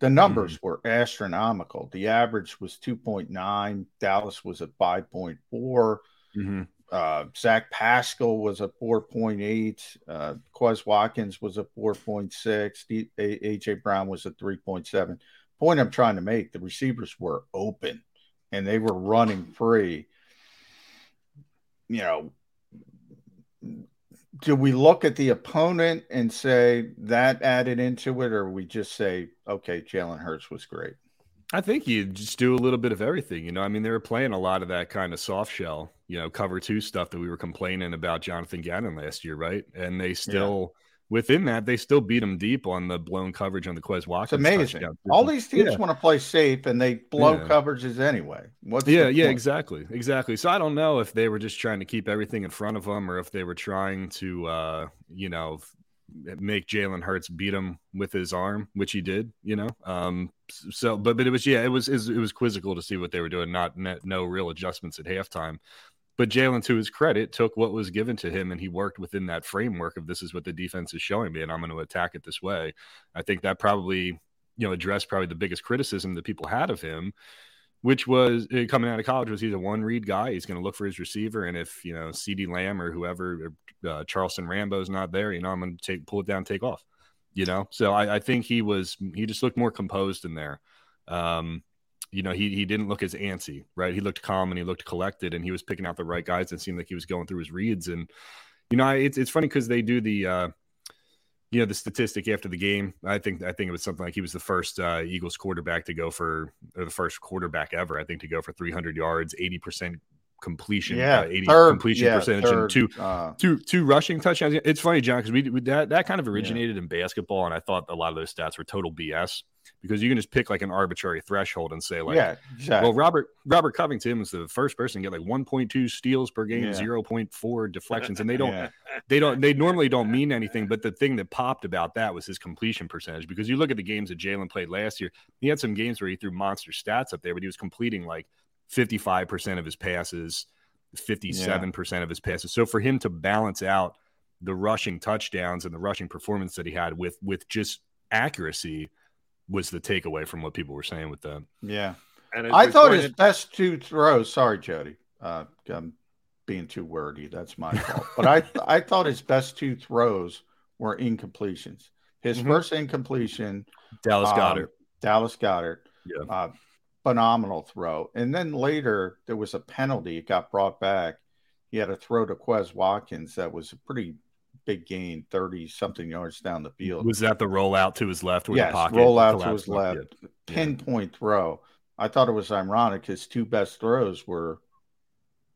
The numbers were astronomical. The average was 2.9, Dallas was at 5.4. Uh, Zach Pascal was a 4.8. Uh, Quez Watkins was a 4.6. D- A- AJ Brown was a 3.7. Point I'm trying to make the receivers were open and they were running free. You know, do we look at the opponent and say that added into it, or we just say, okay, Jalen Hurts was great? I think you just do a little bit of everything. You know, I mean, they were playing a lot of that kind of soft shell, you know, cover two stuff that we were complaining about Jonathan Gannon last year, right? And they still, within that, they still beat them deep on the blown coverage on the Quez It's Watkins. amazing. touchdown. All these teams Yeah. want to play safe and they blow Yeah. coverages anyway. What's yeah, yeah, point? exactly, exactly. So I don't know if they were just trying to keep everything in front of them, or if they were trying to, uh, you know, make Jalen Hurts beat him with his arm, which he did. You know, um, so but but it was yeah, it was it was, quizzical to see what they were doing. Not no, no real adjustments at halftime. But Jalen, to his credit, took what was given to him and he worked within that framework of this is what the defense is showing me, and I'm going to attack it this way. I think that probably, you know, addressed probably the biggest criticism that people had of him, which was uh, coming out of college was he's a one read guy. He's going to look for his receiver, and if you know CeeDee Lamb or whoever, uh, Charleston Rambo's not there, you know, I'm going to take pull it down, take off. You know, so I, I think he was he just looked more composed in there. Um, you know, he he didn't look as antsy, right? He looked calm and he looked collected, and he was picking out the right guys. And seemed like he was going through his reads. And you know, I, it's it's funny because they do the. Uh, you know the statistic after the game. I think I think it was something like he was the first uh, Eagles quarterback to go for or the first quarterback ever. I think to go for 300 yards, 80 percent completion, Yeah, uh, 80 third- completion yeah, percentage, third, and two uh, two two rushing touchdowns. It's funny, John, because we, we that that kind of originated in basketball, and I thought a lot of those stats were total BS because you can just pick like an arbitrary threshold and say like, Yeah, exactly. well, Robert Robert Covington was the first person to get like 1.2 steals per game, Yeah. 0.4 deflections, and they don't Yeah. they don't they normally don't mean anything. But the thing that popped about that was his completion percentage because you look at the games that Jalen played last year, he had some games where he threw monster stats up there, but he was completing like 55 percent of his passes, 57 percent of his passes. So for him to balance out the rushing touchdowns and the rushing performance that he had with with just accuracy was the takeaway from what people were saying with them. Yeah. And I we thought his pointed- best two throws. Sorry, Jody. Uh, I'm being too wordy. That's my fault. But I I thought his best two throws were incompletions. His Mhm. first incompletion, Dallas um, Goedert. Dallas Goedert. Yeah. Uh, phenomenal throw. And then later there was a penalty. It got brought back. He had a throw to Quez Watkins that was a pretty big gain, 30 something yards down the field. Was that the rollout to his left where yes, the pocket roll out to his up? left, pinpoint throw. I thought it was ironic. His two best throws were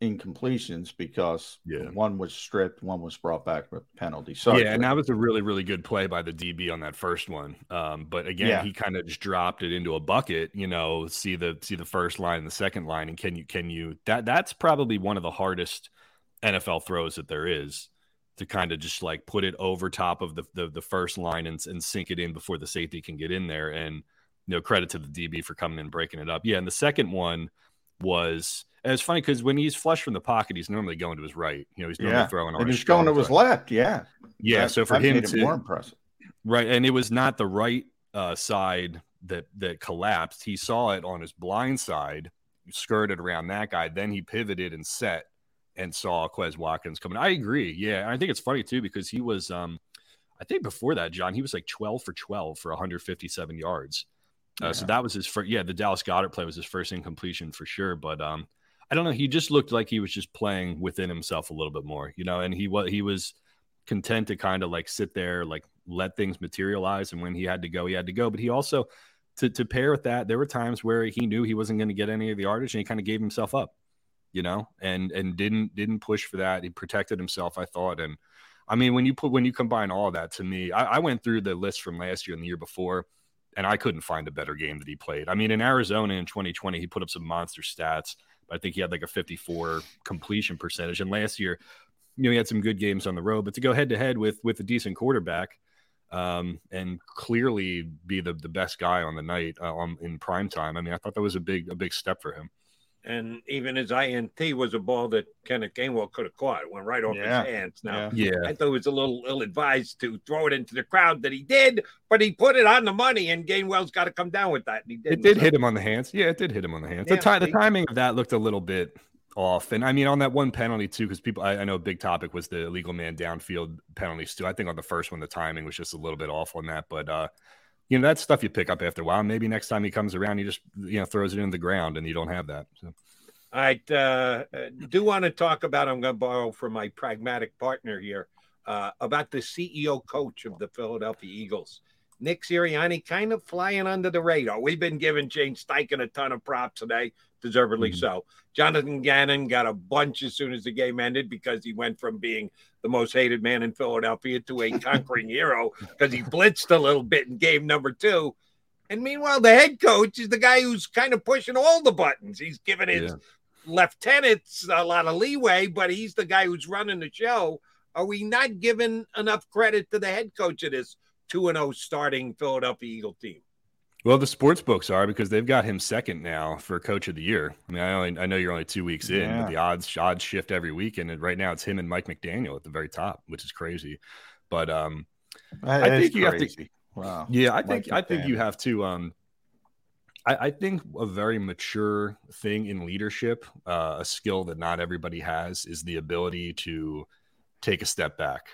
incompletions because Yeah. one was stripped, one was brought back with a penalty. So yeah, and that was a really, really good play by the DB on that first one. Um, but again, Yeah. he kind of just dropped it into a bucket. You know, see the see the first line the second line, and can you can you that that's probably one of the hardest NFL throws that there is to kind of just like put it over top of the the, the first line and, and sink it in before the safety can get in there. And you know, credit to the DB for coming in and breaking it up. Yeah, and the second one was and it's funny because when he's flush from the pocket, he's normally going to his right. You know, he's normally yeah, throwing on and he's going to his left. Yeah, Yeah, That- so for him to more impressive. right, and it was not the right uh, side that that collapsed. He saw it on his blind side, skirted around that guy. Then he pivoted and set and saw Quez Watkins coming. I agree. Yeah, and I think it's funny too because he was. um I think before that, John, he was like 12 for 12 for 157 yards. Uh, Yeah. So that was his first. Yeah, the Dallas Goedert play was his first incompletion for sure. But um, I don't know. He just looked like he was just playing within himself a little bit more, you know. And he was he was content to kind of like sit there, like let things materialize. And when he had to go, he had to go. But he also to to pair with that, there were times where he knew he wasn't going to get any of the yardage, and he kind of gave himself up, you know, and and didn't didn't push for that. He protected himself, I thought, and I mean, when you put when you combine all that, to me, I, I went through the list from last year and the year before, and I couldn't find a better game that he played. I mean, in Arizona in 2020, he put up some monster stats, I think he had like a 54 completion percentage. And last year, you know, he had some good games on the road, but to go head to head with with a decent quarterback, um, and clearly be the the best guy on the night uh, on, in prime time. I mean, I thought that was a big a big step for him. And even his INT was a ball that Kenneth Gainwell could have caught. It went right off Yeah. his hands. Now, Yeah. I thought it was a little ill advised to throw it into the crowd that he did, but he put it on the money, and Gainwell's got to come down with that. And he did. It did hit him on the hands. Yeah, it did hit him on the hands. Yeah, the, ti- the timing of that looked a little bit off. And I mean, on that one penalty too, because people, I, I know a big topic was the illegal man downfield penalties too. I think on the first one, the timing was just a little bit off on that. But uh, you know, that's stuff you pick up after a while. Maybe next time he comes around, he just you know throws it in the ground, and you don't have that. So. Right. Uh, uh, do want to talk about, I'm going to borrow from my pragmatic partner here, uh, about the CEO coach of the Philadelphia Eagles. Nick Sirianni kind of flying under the radar. We've been giving Shane Steichen a ton of props today, deservedly mm-hmm. so. Jonathan Gannon got a bunch as soon as the game ended because he went from being the most hated man in Philadelphia to a conquering hero because he blitzed a little bit in game number two. And meanwhile, the head coach is the guy who's kind of pushing all the buttons. He's giving his lieutenants a lot of leeway, but he's the guy who's running the show. Are we not giving enough credit to the head coach of this 2 0 starting Philadelphia Eagle team? Well, the sports books are because they've got him second now for coach of the year. I mean, I only I know you're only two weeks in, Yeah. but the odds odds shift every week, and right now it's him and Mike McDaniel at the very top, which is crazy. But um, That I think you have to. Wow. Yeah, I Mike think I think you have to. Um, I, I think a very mature thing in leadership, uh, a skill that not everybody has, is the ability to take a step back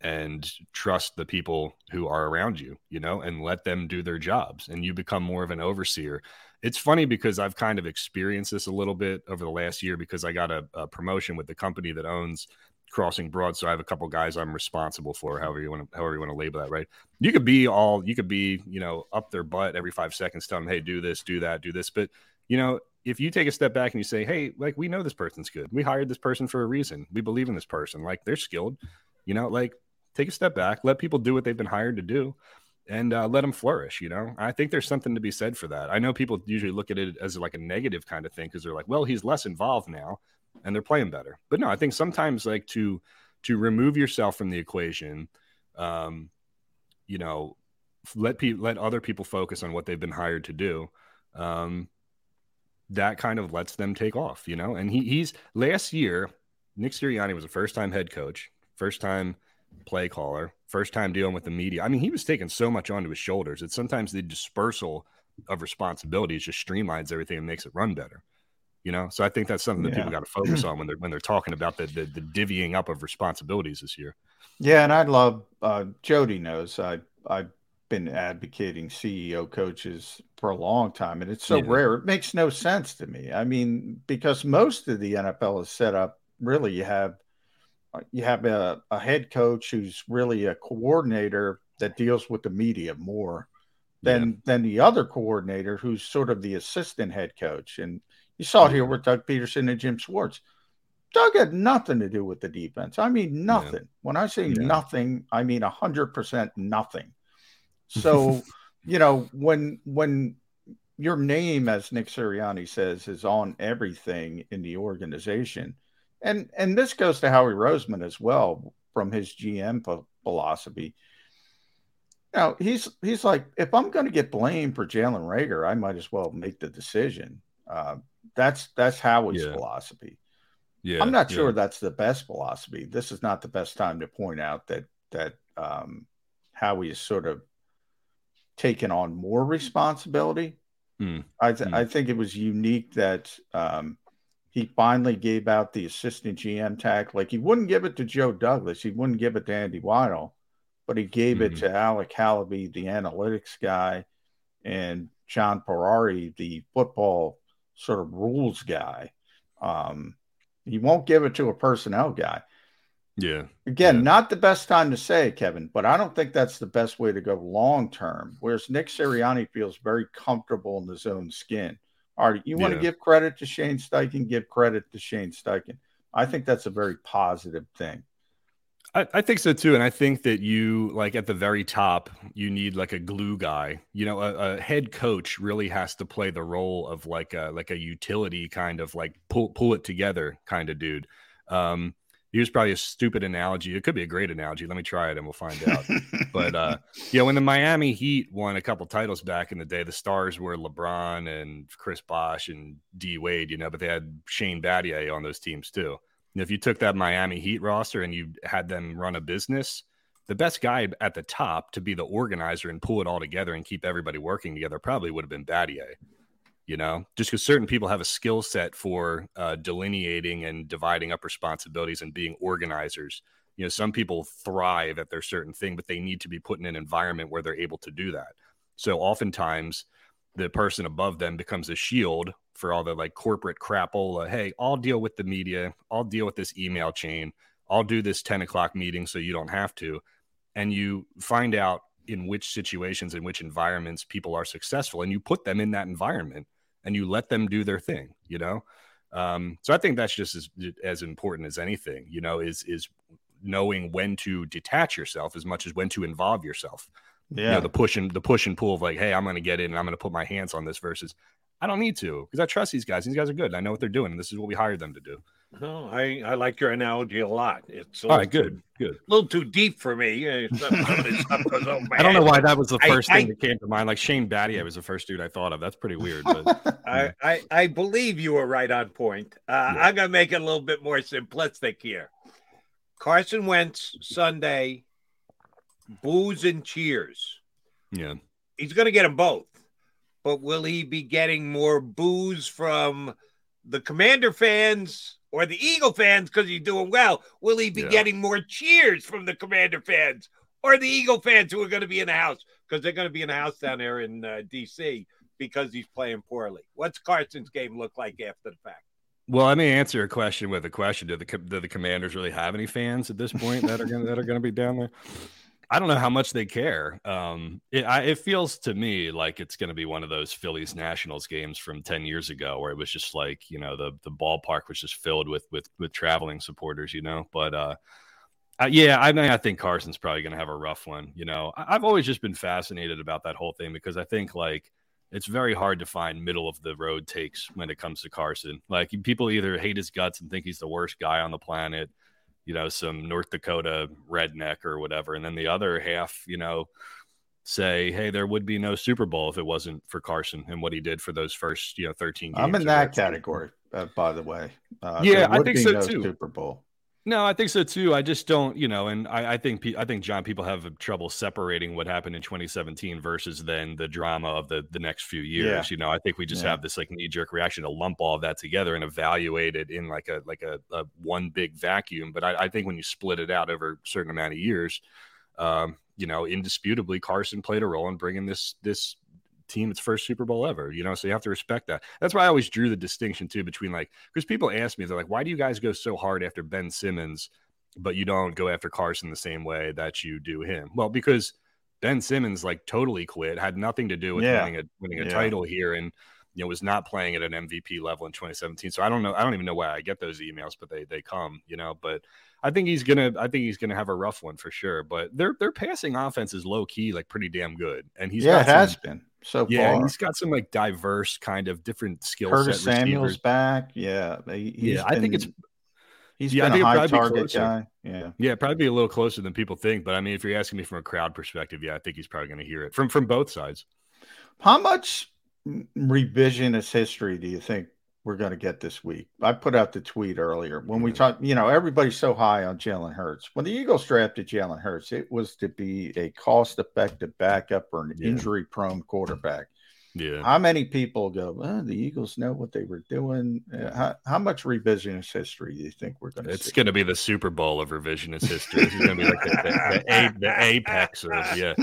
and trust the people who are around you, you know, and let them do their jobs, and you become more of an overseer. It's funny because I've kind of experienced this a little bit over the last year because I got a, a promotion with the company that owns Crossing Broad, so I have a couple guys I'm responsible for, however you want to, however you want to label that, right? You could be all, you could be, you know, up their butt every five seconds, telling them, hey, do this, do that, do this, but you know, if you take a step back and you say, hey, like we know this person's good, we hired this person for a reason, we believe in this person, like they're skilled, you know, like take a step back, let people do what they've been hired to do, and uh, let them flourish. You know, I think there's something to be said for that. I know people usually look at it as like a negative kind of thing because they're like, well, he's less involved now, and they're playing better. But no, I think sometimes like to to remove yourself from the equation, um, you know, let people let other people focus on what they've been hired to do. Um, that kind of lets them take off, you know. And he he's last year, Nick Sirianni was a first time head coach, first time play caller, first time dealing with the media. I mean, he was taking so much onto his shoulders that sometimes the dispersal of responsibilities just streamlines everything and makes it run better. You know, so I think that's something that people got to focus on when they're when they're talking about the, the the divvying up of responsibilities this year. Yeah, and I love uh, Jody knows I I've been advocating CEO coaches for a long time, and it's so Yeah. rare. It makes no sense to me. I mean, because most of the NFL is set up. Really, you have you have a, a head coach who's really a coordinator that deals with the media more than than the other coordinator who's sort of the assistant head coach. And you saw it here with Doug Pederson and Jim Schwartz. Doug had nothing to do with the defense. I mean, nothing. When I say Yeah. nothing, I mean a hundred percent nothing. So, you know, when when your name, as Nick Sirianni says, is on everything in the organization, and and this goes to Howie Roseman as well from his GM ph- philosophy. Now he's he's like, if I'm going to get blamed for Jalen Reagor, I might as well make the decision. Uh, that's that's Howie's Yeah. philosophy. Yeah, I'm not yeah. sure that's the best philosophy. This is not the best time to point out that that um, Howie is sort of taken on more responsibility. Hmm. I th- Hmm. I think it was unique that um, he finally gave out the assistant GM tag. Like he wouldn't give it to Joe Douglas, he wouldn't give it to Andy Weidl, but he gave Mm-hmm. it to Alec Halaby, the analytics guy, and Jon Ferrari, the football sort of rules guy. Um, he won't give it to a personnel guy. Yeah. Again, not the best time to say it, Kevin, but I don't think that's the best way to go long term. Whereas Nick Sirianni feels very comfortable in his own skin. All right, you want to give credit to Shane Steichen, give credit to Shane Steichen. I think that's a very positive thing. I, I think so too, and I think that you like at the very top, you need like a glue guy. You know, a, a head coach really has to play the role of like a like a utility kind of like pull pull it together kind of dude. Um, here's probably a stupid analogy. It could be a great analogy. Let me try it and we'll find out. but uh, you know, when the Miami Heat won a couple titles back in the day, the stars were LeBron and Chris Bosh and D Wade. You know, but they had Shane Battier on those teams too. And if you took that Miami Heat roster and you had them run a business, the best guy at the top to be the organizer and pull it all together and keep everybody working together probably would have been Battier. You know, just because certain people have a skill set for uh, delineating and dividing up responsibilities and being organizers. You know, some people thrive at their certain thing, but they need to be put in an environment where they're able to do that. So oftentimes, the person above them becomes a shield for all the like corporate crapola. Hey, I'll deal with the media. I'll deal with this email chain. I'll do this 10 o'clock meeting so you don't have to. And you find out in which situations, in which environments people are successful, and you put them in that environment and you let them do their thing, you know? Um, so I think that's just as, as important as anything, you know, is, is knowing when to detach yourself as much as when to involve yourself you Yeah. know, the push and the push and pull of like, hey, I'm going to get in and I'm going to put my hands on this versus I don't need to because I trust these guys. These guys are good. I know what they're doing. And this is what we hired them to do. No, I, I like your analogy a lot. It's a All little right, good, good. A little too deep for me. Some- some of this stuff goes over my I don't know why that was the first I- thing that came to mind. Like Shane Battier was the first dude I thought of. That's pretty weird. But I, I, I believe you were right on point. Uh, I'm going to make it a little bit more simplistic here. Carson Wentz Sunday, boos and cheers. yeah, He's going to get them both. But will he be getting more boos from the Commander fans or the Eagle fans because he's doing well? Will he be Yeah. getting more cheers from the Commander fans or the Eagle fans who are going to be in the house? Because they're going to be in the house down there in uh, D.C. because he's playing poorly. What's Carson's game look like after the fact? Well, let me answer a question with a question. Do the do the Commanders really have any fans at this point that are going that are going to be down there? I don't know how much they care. Um, it, I, it feels to me like it's going to be one of those Phillies Nationals games from ten years ago, where it was just like you know the the ballpark was just filled with with with traveling supporters, you know. But uh, yeah, I mean, I think Carson's probably going to have a rough one. You know, I, I've always just been fascinated about that whole thing because I think like it's very hard to find middle of the road takes when it comes to Carson. Like people either hate his guts and think he's the worst guy on the planet, you know, some North Dakota redneck or whatever, and then the other half, you know, say, hey, there would be no Super Bowl if it wasn't for Carson and what he did for those first, you know, thirteen. Games I'm in that category, uh, by the way. Uh, Yeah, I think so no too. Super Bowl. No, I think so too. I just don't, you know, and I, I think I think John people have trouble separating what happened in 2017 versus then the drama of the the next few years. Yeah. You know, I think we just Yeah. have this like knee jerk reaction to lump all of that together and evaluate it in like a like a, a one big vacuum. But I, I think when you split it out over a certain amount of years, um, you know, indisputably Carson played a role in bringing this this team its first Super Bowl ever. You know, so you have to respect that. That's why I always drew the distinction too between like because people ask me, they're like, why do you guys go so hard after Ben Simmons, but you don't go after Carson the same way that you do him? Well, because Ben Simmons like totally quit, had nothing to do with Yeah. winning a winning a Yeah. title here, and you know was not playing at an MVP level in 2017. So I don't know, I don't even know why I get those emails, but they they come, you know. But I think he's gonna, I think he's gonna have a rough one for sure. But their their passing offense is low key, like pretty damn good, and he's yeah, got it has been so yeah, far. he's got some like diverse kind of different skill Curtis set Samuel's receivers. back. Yeah, he- Yeah, I think it's been- he's yeah, been a high target guy. Yeah, Yeah, probably be a little closer than people think. But I mean, if you're asking me from a crowd perspective, yeah, I think he's probably going to hear it from from both sides. How much revisionist history do you think we're going to get this week? I put out the tweet earlier when we talked. You know, everybody's so high on Jalen Hurts. When the Eagles drafted Jalen Hurts, it was to be a cost-effective backup or an Yeah. injury-prone quarterback. Yeah. How many people go, well, the Eagles know what they were doing? Uh, how, how much revisionist history do you think we're going to It's going to be the Super Bowl of revisionist history. It's going to be like the, the, the, a, the apex of yeah.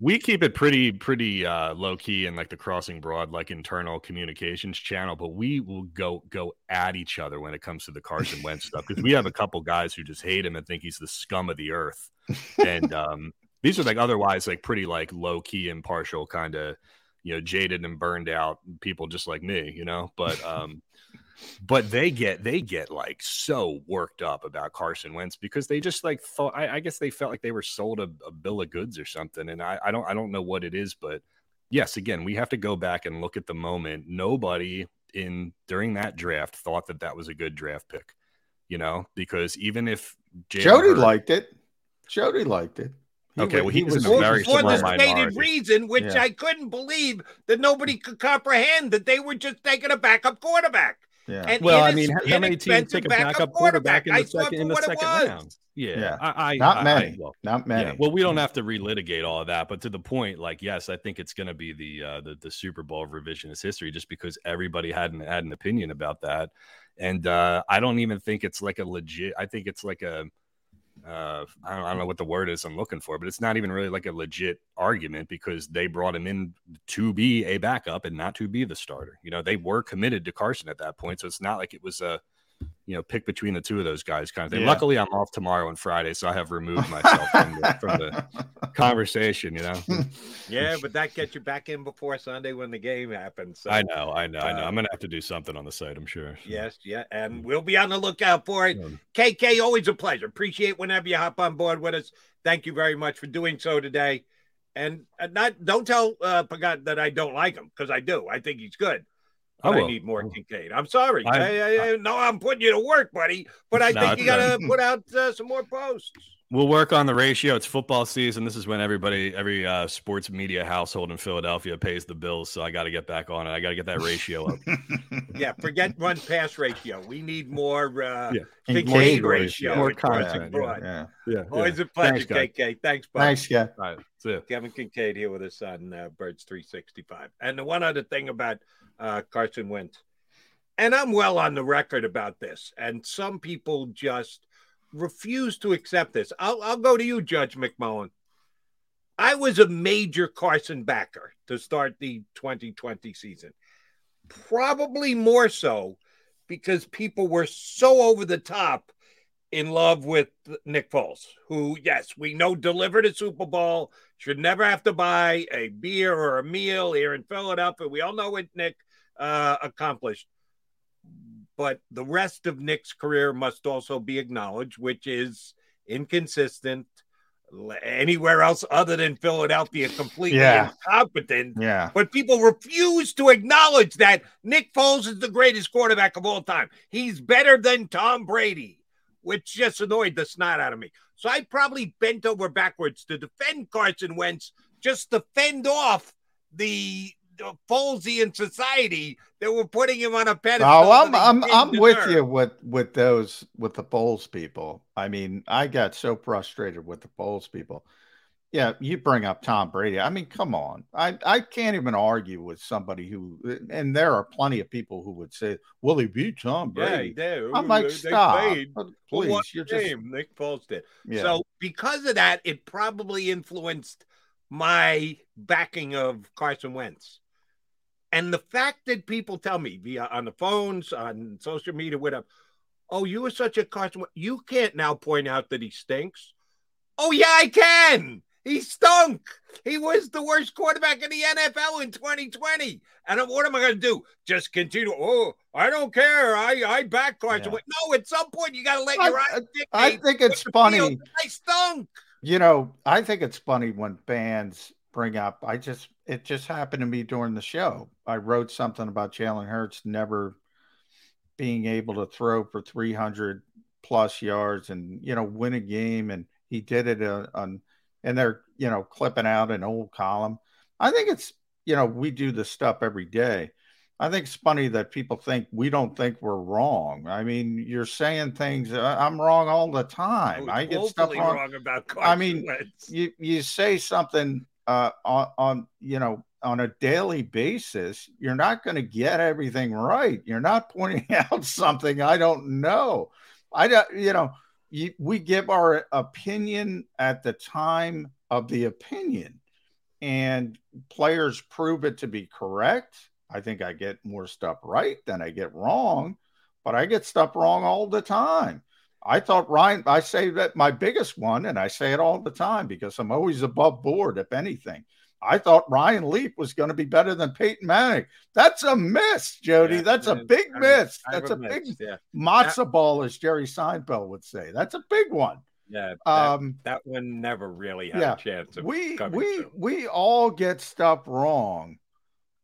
We keep it pretty pretty uh, low key in like the Crossing Broad like internal communications channel, but we will go go at each other when it comes to the Carson Wentz stuff because we have a couple guys who just hate him and think he's the scum of the earth, and um, these are like otherwise like pretty like low key impartial kind of you know jaded and burned out people just like me you know? But um but they get they get like so worked up about Carson Wentz because they just like thought I, I guess they felt like they were sold a, a, bill of goods or something. And I, I don't I don't know what it is but yes again we have to go back and look at the moment. Nobody in during that draft thought that that was a good draft pick you know? Because even if Jalen Jody Hurt, liked it. Jody liked it he okay, well, he, was, was very for the stated minority. reason, which yeah. I couldn't believe that nobody could comprehend that they were just taking a backup quarterback. Yeah. And well, I mean, how many teams take a backup quarterback, quarterback in the second in the second round? Yeah, yeah. I, I, not many, I, well, not many. Yeah. Well, we don't have to relitigate all of that, but to the point, like, yes, I think it's going to be the, uh, the the Super Bowl of revisionist history, just because everybody had an had an opinion about that, and uh, I don't even think it's like a legit. I think it's like a uh, I don't, I don't, know what the word is I'm looking for, but it's not even really like a legit argument because they brought him in to be a backup and not to be the starter. You know, they were committed to Carson at that point, so it's not like it was a you know, pick between the two of those guys kind of thing. Yeah. Luckily, I'm off tomorrow and Friday, so I have removed myself from, the, from the conversation, you know. Yeah, but that gets you back in before Sunday when the game happens. So, I know, I know, uh, I know. I'm gonna have to do something on the site, I'm sure. So. Yes, yeah, and we'll be on the lookout for it. KK, always a pleasure. Appreciate whenever you hop on board with us. Thank you very much for doing so today. And uh, not don't tell uh Pagat that I don't like him because I do. I think he's good. I, I, need more Kincaid. I'm sorry. I, I, I, no, I'm putting you to work, buddy. But I no, think you got to put out uh, some more posts. We'll work on the ratio. It's football season. This is when everybody, every uh, sports media household in Philadelphia pays the bills. So I got to get back on it. I got to get that ratio up. yeah, forget run pass ratio. We need more uh, yeah. Kincaid ratio. More content. Yeah, yeah, yeah, Always a pleasure, Thanks, KK. Thanks, buddy. Thanks, yeah. All right, see. Kevin Kincaid here with us on uh, Birds 365. And the one other thing about uh, Carson Wentz. And I'm well on the record about this. And some people just refuse to accept this. I'll, I'll go to you, Judge McMullen. I was a major Carson backer to start the 2020 season. Probably more so because people were so over the top in love with Nick Foles, who, yes, we know delivered a Super Bowl, should never have to buy a beer or a meal here in Philadelphia. We all know what Nick uh, accomplished. But the rest of Nick's career must also be acknowledged, which is inconsistent. Anywhere else other than Philadelphia, completely yeah. incompetent. Yeah. But people refuse to acknowledge that Nick Foles is the greatest quarterback of all time. He's better than Tom Brady, which just annoyed the snot out of me. So I probably bent over backwards to defend Carson Wentz, just to fend off the Folesian society that were putting him on a pedestal. Oh, I'm I'm I'm with you with with those with the Foles people. I mean, I got so frustrated with the Foles people. Yeah, you bring up Tom Brady. I mean, come on. I, I can't even argue with somebody who, and there are plenty of people who would say, "Will he beat Tom Brady?" Yeah, I'm like, stop, please. You're just Nick Foles did. Yeah. So because of that, it probably influenced my backing of Carson Wentz. And the fact that people tell me via on the phones, on social media, whatever, oh, you were such a Carson, you can't now point out that he stinks. Oh, yeah, I can. He stunk. He was the worst quarterback in the NFL in 2020. And what am I going to do? Just continue? Oh, I don't care. I I back Carson. Yeah. No, at some point you got to let your eyes. I think it's funny. I stunk. You know, I think it's funny when fans bring up. I just it just happened to me during the show. I wrote something about Jalen Hurts never being able to throw for 300 plus yards and you know win a game, and he did it uh, on. And they're you know clipping out an old column. I think it's you know we do this stuff every day. I think it's funny that people think we don't think we're wrong. I mean, you're saying things. Uh, I'm wrong all the time. I, I get stuff wrong. wrong about. I mean, you you say something uh, on, on you know on a daily basis, you're not going to get everything right. You're not pointing out something I don't know. I don't, you know, you, we give our opinion at the time of the opinion, and players prove it to be correct. I think I get more stuff right than I get wrong, but I get stuff wrong all the time. I thought Ryan, I say that my biggest one, and I say it all the time because I'm always above board, if anything. I thought Ryan Leaf was going to be better than Peyton Manning. That's a miss, Jody. Yeah, That's a big I miss. That's a big yeah. matzo ball, as Jerry Seinfeld would say. That's a big one. Yeah, that, um, that one never really had yeah, a chance. we we through. we all get stuff wrong.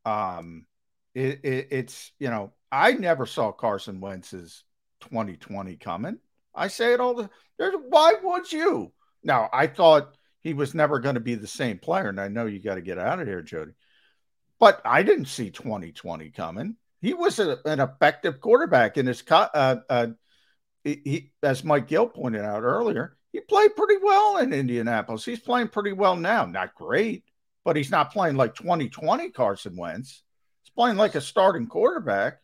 Um, it, it, it's you know I never saw Carson Wentz's 2020 coming. I say it all the. There's why would you? Now I thought he was never going to be the same player. And I know you got to get out of here, Jody. But I didn't see 2020 coming. He was a, an effective quarterback in his, uh, uh, he, as Mike Gill pointed out earlier, he played pretty well in Indianapolis. He's playing pretty well now. Not great, but he's not playing like 2020 Carson Wentz. He's playing like a starting quarterback.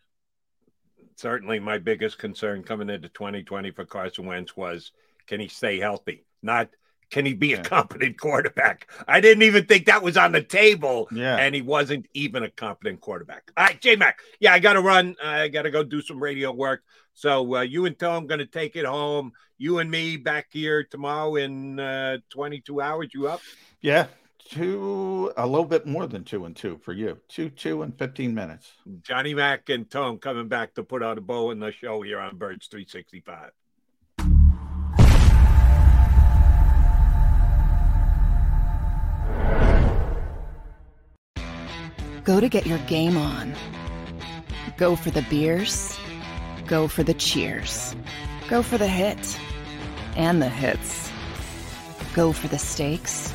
Certainly, my biggest concern coming into 2020 for Carson Wentz was can he stay healthy? Not can he be a competent quarterback? I didn't even think that was on the table. Yeah. And he wasn't even a competent quarterback. All right, J Mac. Yeah, I got to run. I got to go do some radio work. So uh, you and Tom going to take it home. You and me back here tomorrow in uh, 22 hours. You up? Yeah. Two, a little bit more than two and two for you. Two, two and 15 minutes. Johnny Mac and Tom coming back to put out a bow in the show here on Birds 365. Go to get your game on. Go for the beers. Go for the cheers. Go for the hit and the hits. Go for the stakes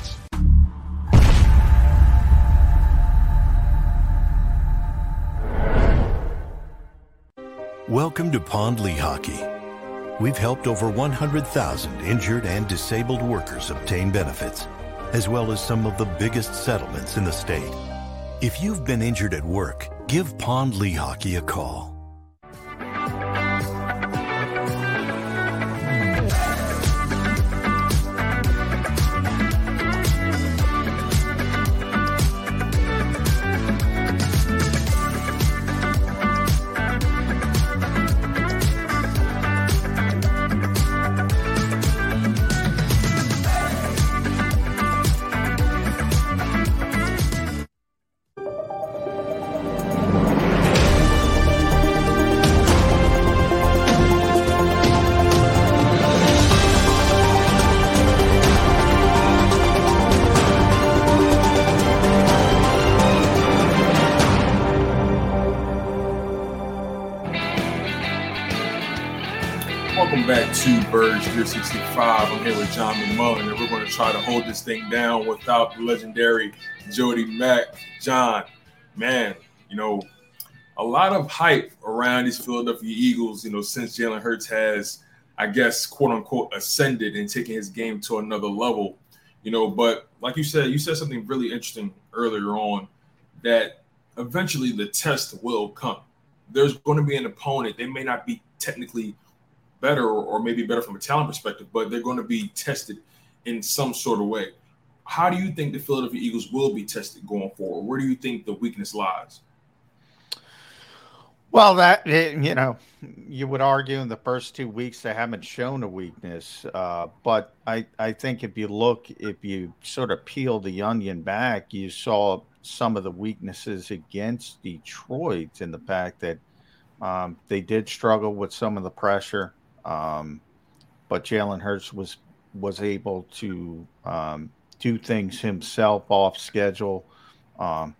Welcome to Pond Lehocky. We've helped over 100,000 injured and disabled workers obtain benefits, as well as some of the biggest settlements in the state. If you've been injured at work, give Pond Lehocky a call. Thing down without the legendary Jody Mack. John, man, you know, a lot of hype around these Philadelphia Eagles, you know, since Jalen Hurts has, I guess, quote unquote, ascended and taken his game to another level, you know. But like you said, you said something really interesting earlier on that eventually the test will come. There's going to be an opponent. They may not be technically better or maybe better from a talent perspective, but they're going to be tested in some sort of way. How do you think the Philadelphia Eagles will be tested going forward? Where do you think the weakness lies? Well, that you know, you would argue in the first two weeks they haven't shown a weakness, uh, but I I think if you look, if you sort of peel the onion back, you saw some of the weaknesses against Detroit in the fact that um, they did struggle with some of the pressure. Um, but Jalen Hurts was was able to um, do things himself off schedule. Um,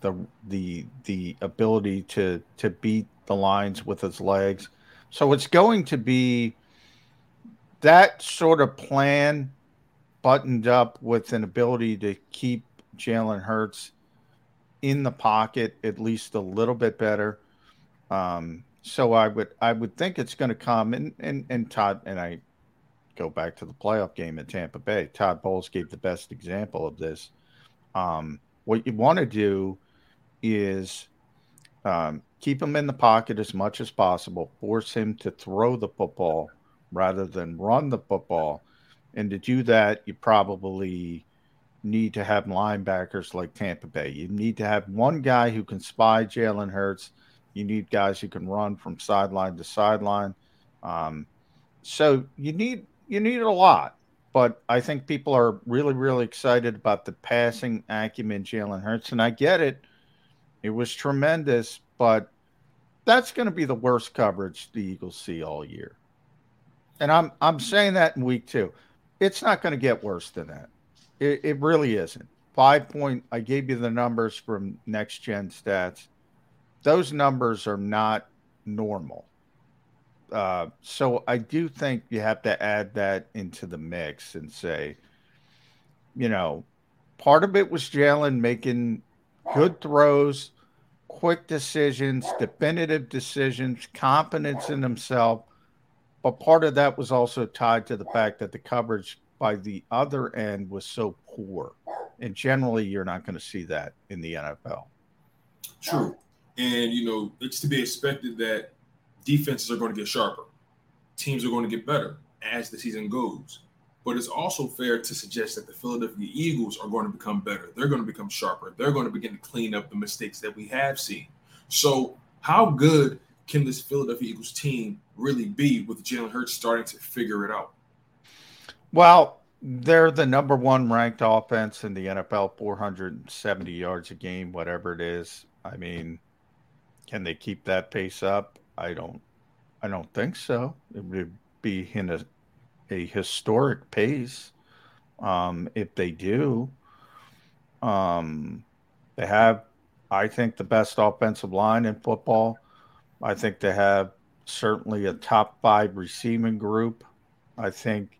the the the ability to to beat the lines with his legs. So it's going to be that sort of plan buttoned up with an ability to keep Jalen Hurts in the pocket at least a little bit better. Um, so I would I would think it's going to come and and and Todd and I go back to the playoff game in Tampa Bay. Todd Bowles gave the best example of this. Um, what you want to do is um, keep him in the pocket as much as possible, force him to throw the football rather than run the football. And to do that, you probably need to have linebackers like Tampa Bay. You need to have one guy who can spy Jalen Hurts you need guys who can run from sideline to sideline. Um, so you need you need a lot, but I think people are really really excited about the passing acumen Jalen Hurts, and I get it. It was tremendous, but that's going to be the worst coverage the Eagles see all year. And I'm I'm saying that in week two. It's not going to get worse than that. It, it really isn't. Five point. I gave you the numbers from Next Gen Stats those numbers are not normal. Uh, so I do think you have to add that into the mix and say, you know, part of it was Jalen making good throws, quick decisions, definitive decisions, confidence in himself. But part of that was also tied to the fact that the coverage by the other end was so poor. And generally, you're not going to see that in the NFL. True. And you know, it's to be expected that defenses are going to get sharper. Teams are going to get better as the season goes. But it's also fair to suggest that the Philadelphia Eagles are going to become better. They're going to become sharper. They're going to begin to clean up the mistakes that we have seen. So, how good can this Philadelphia Eagles team really be with Jalen Hurts starting to figure it out? Well, they're the number one ranked offense in the NFL, 470 yards a game, whatever it is. I mean, can they keep that pace up? I don't. I don't think so. It would be in a, a historic pace. Um, if they do, um, they have, I think, the best offensive line in football. I think they have certainly a top five receiving group. I think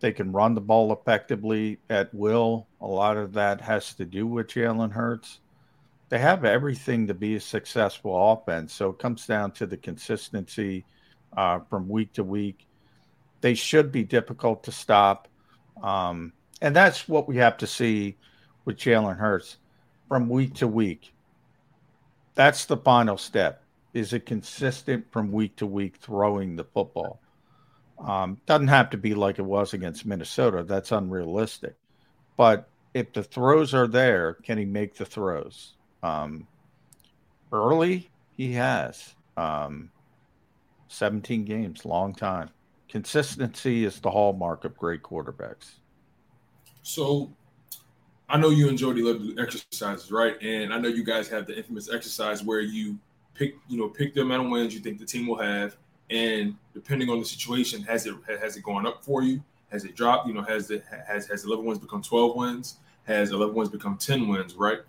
they can run the ball effectively at will. A lot of that has to do with Jalen Hurts they have everything to be a successful offense. So it comes down to the consistency uh, from week to week. They should be difficult to stop. Um, and that's what we have to see with Jalen Hurts from week to week. That's the final step. Is it consistent from week to week throwing the football? Um, doesn't have to be like it was against Minnesota. That's unrealistic. But if the throws are there, can he make the throws? Um, early, he has. Um, 17 games, long time. Consistency is the hallmark of great quarterbacks. So I know you and Jody love to do exercises, right? And I know you guys have the infamous exercise where you pick, you know, pick the amount of wins you think the team will have, and depending on the situation, has it has it gone up for you? Has it dropped? You know, has it has has 11 wins become 12 wins? Has 11 wins become 10 wins? Right?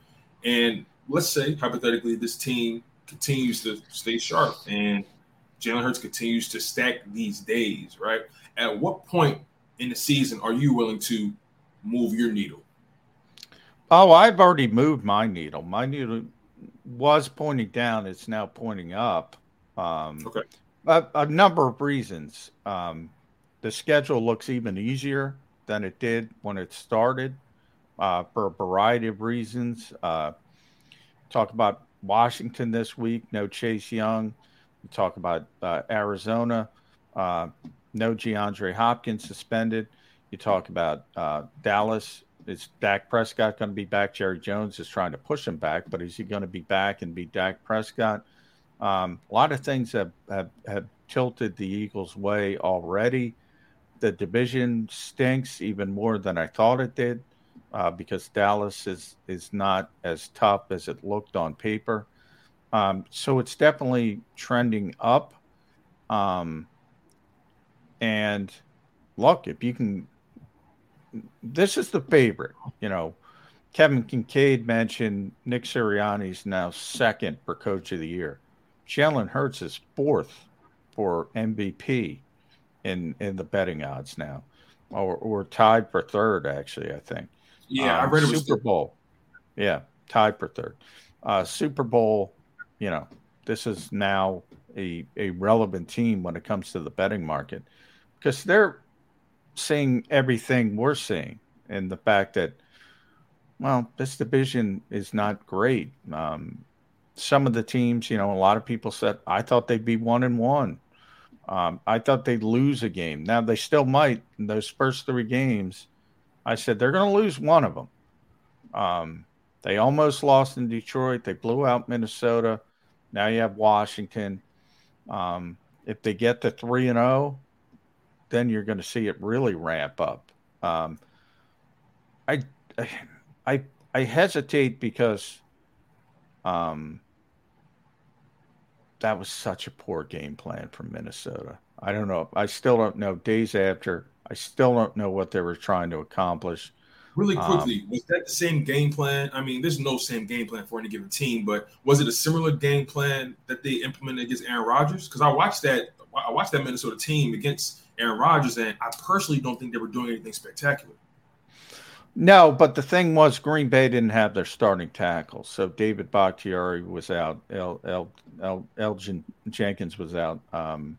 And let's say hypothetically this team continues to stay sharp and Jalen Hurts continues to stack these days, right? At what point in the season are you willing to move your needle? Oh, I've already moved my needle. My needle was pointing down; it's now pointing up. Um, okay. A, a number of reasons. Um, the schedule looks even easier than it did when it started uh, for a variety of reasons. Uh, talk about Washington this week, no Chase Young. We talk about uh, Arizona, uh, no DeAndre Hopkins suspended. You talk about uh, Dallas. Is Dak Prescott going to be back? Jerry Jones is trying to push him back, but is he going to be back and be Dak Prescott? Um, a lot of things have, have, have tilted the Eagles' way already. The division stinks even more than I thought it did uh, because Dallas is is not as tough as it looked on paper. Um, so it's definitely trending up. Um, and look, if you can, this is the favorite. You know, Kevin Kincaid mentioned Nick Sirianni's now second for Coach of the Year. Jalen Hurts is fourth for MVP in in the betting odds now, or, or tied for third actually. I think. Yeah, um, I read it Super Bowl. Yeah, tied for third. Uh, Super Bowl. You know, this is now a a relevant team when it comes to the betting market because they're seeing everything we're seeing, and the fact that well, this division is not great. Um, some of the teams, you know, a lot of people said I thought they'd be one and one. Um, I thought they'd lose a game. Now they still might. In those first three games, I said they're going to lose one of them. Um, they almost lost in Detroit. They blew out Minnesota. Now you have Washington. Um, if they get to three and zero, oh, then you're going to see it really ramp up. Um, I, I, I hesitate because um, that was such a poor game plan from Minnesota. I don't know. I still don't know. Days after, I still don't know what they were trying to accomplish. Really quickly, um, was that the same game plan? I mean, there's no same game plan for any given team, but was it a similar game plan that they implemented against Aaron Rodgers? Because I watched that. I watched that Minnesota team against Aaron Rodgers, and I personally don't think they were doing anything spectacular. No, but the thing was, Green Bay didn't have their starting tackle, so David Bakhtiari was out. El, El, El, Elgton Jenkins was out, um,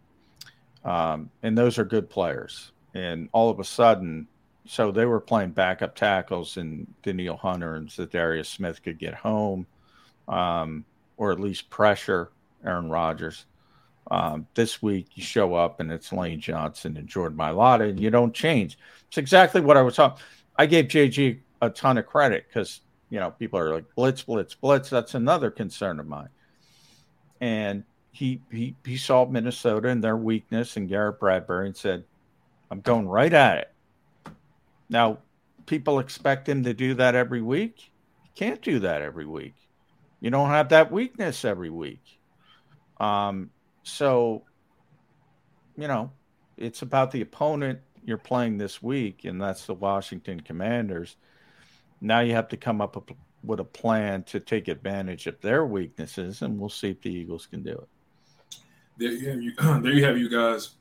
um, and those are good players. And all of a sudden, so they were playing backup tackles, and Danielle Hunter and Za'Darius Smith could get home, um, or at least pressure Aaron Rodgers. Um, this week, you show up and it's Lane Johnson and Jordan Mailata, and you don't change. It's exactly what I was talking. I gave JG a ton of credit because you know people are like blitz, blitz, blitz. That's another concern of mine. And he he he saw Minnesota and their weakness and Garrett Bradbury and said, "I'm going right at it." Now, people expect him to do that every week. He can't do that every week. You don't have that weakness every week. Um, so, you know, it's about the opponent you're playing this week, and that's the Washington Commanders. Now you have to come up with a plan to take advantage of their weaknesses, and we'll see if the Eagles can do it. There you have you. there you have you guys.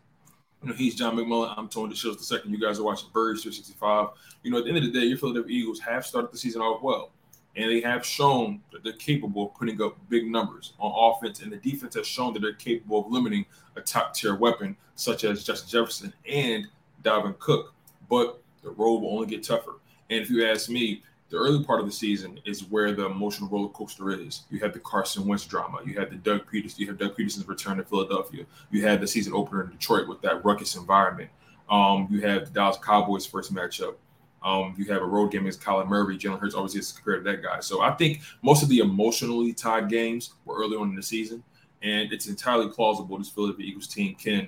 You know, he's John McMullen. I'm Tony DeShields the second. You guys are watching Birds 365. You know, at the end of the day, your Philadelphia Eagles have started the season off well, and they have shown that they're capable of putting up big numbers on offense, and the defense has shown that they're capable of limiting a top tier weapon such as Justin Jefferson and Dalvin Cook, but the road will only get tougher. And if you ask me, the early part of the season is where the emotional roller coaster is. You had the Carson Wentz drama. You had the Doug Pederson. You have Doug Pederson's return to Philadelphia. You had the season opener in Detroit with that ruckus environment. Um, you have the Dallas Cowboys first matchup. Um, you have a road game against Kyler Murray. Jalen Hurts obviously is compared to that guy. So I think most of the emotionally tied games were early on in the season, and it's entirely plausible this Philadelphia Eagles team can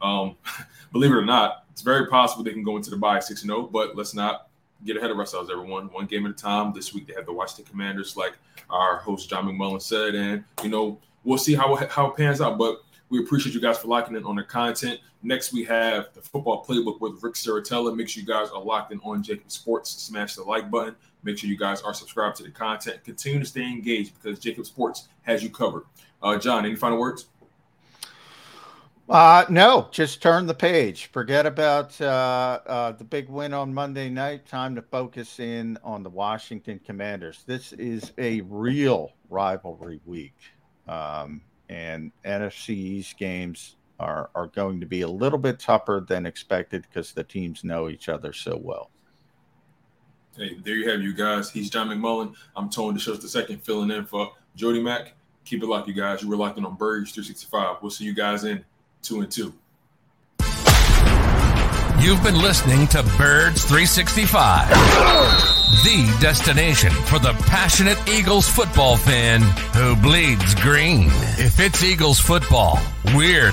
um, believe it or not, it's very possible they can go into the bye 6 and 0, but let's not get ahead of ourselves, everyone. One game at a time. This week they have the the Commanders, like our host John McMullen said, and you know we'll see how how it pans out. But we appreciate you guys for locking in on the content. Next, we have the football playbook with Rick Saratella. Make sure you guys are locked in on Jakib Sports. Smash the like button. Make sure you guys are subscribed to the content. Continue to stay engaged because Jakib Sports has you covered. Uh, John, any final words? Uh, no, just turn the page. Forget about uh, uh, the big win on Monday night. Time to focus in on the Washington Commanders. This is a real rivalry week. Um, and NFC East games are, are going to be a little bit tougher than expected because the teams know each other so well. Hey, there you have you guys. He's John McMullen. I'm Tony DeShields the second filling in for Jody Mack. Keep it locked, you guys. You were locked in on Birds 365. We'll see you guys in two and two. You've been listening to Birds 365, the destination for the passionate Eagles football fan who bleeds green. If it's Eagles football, we're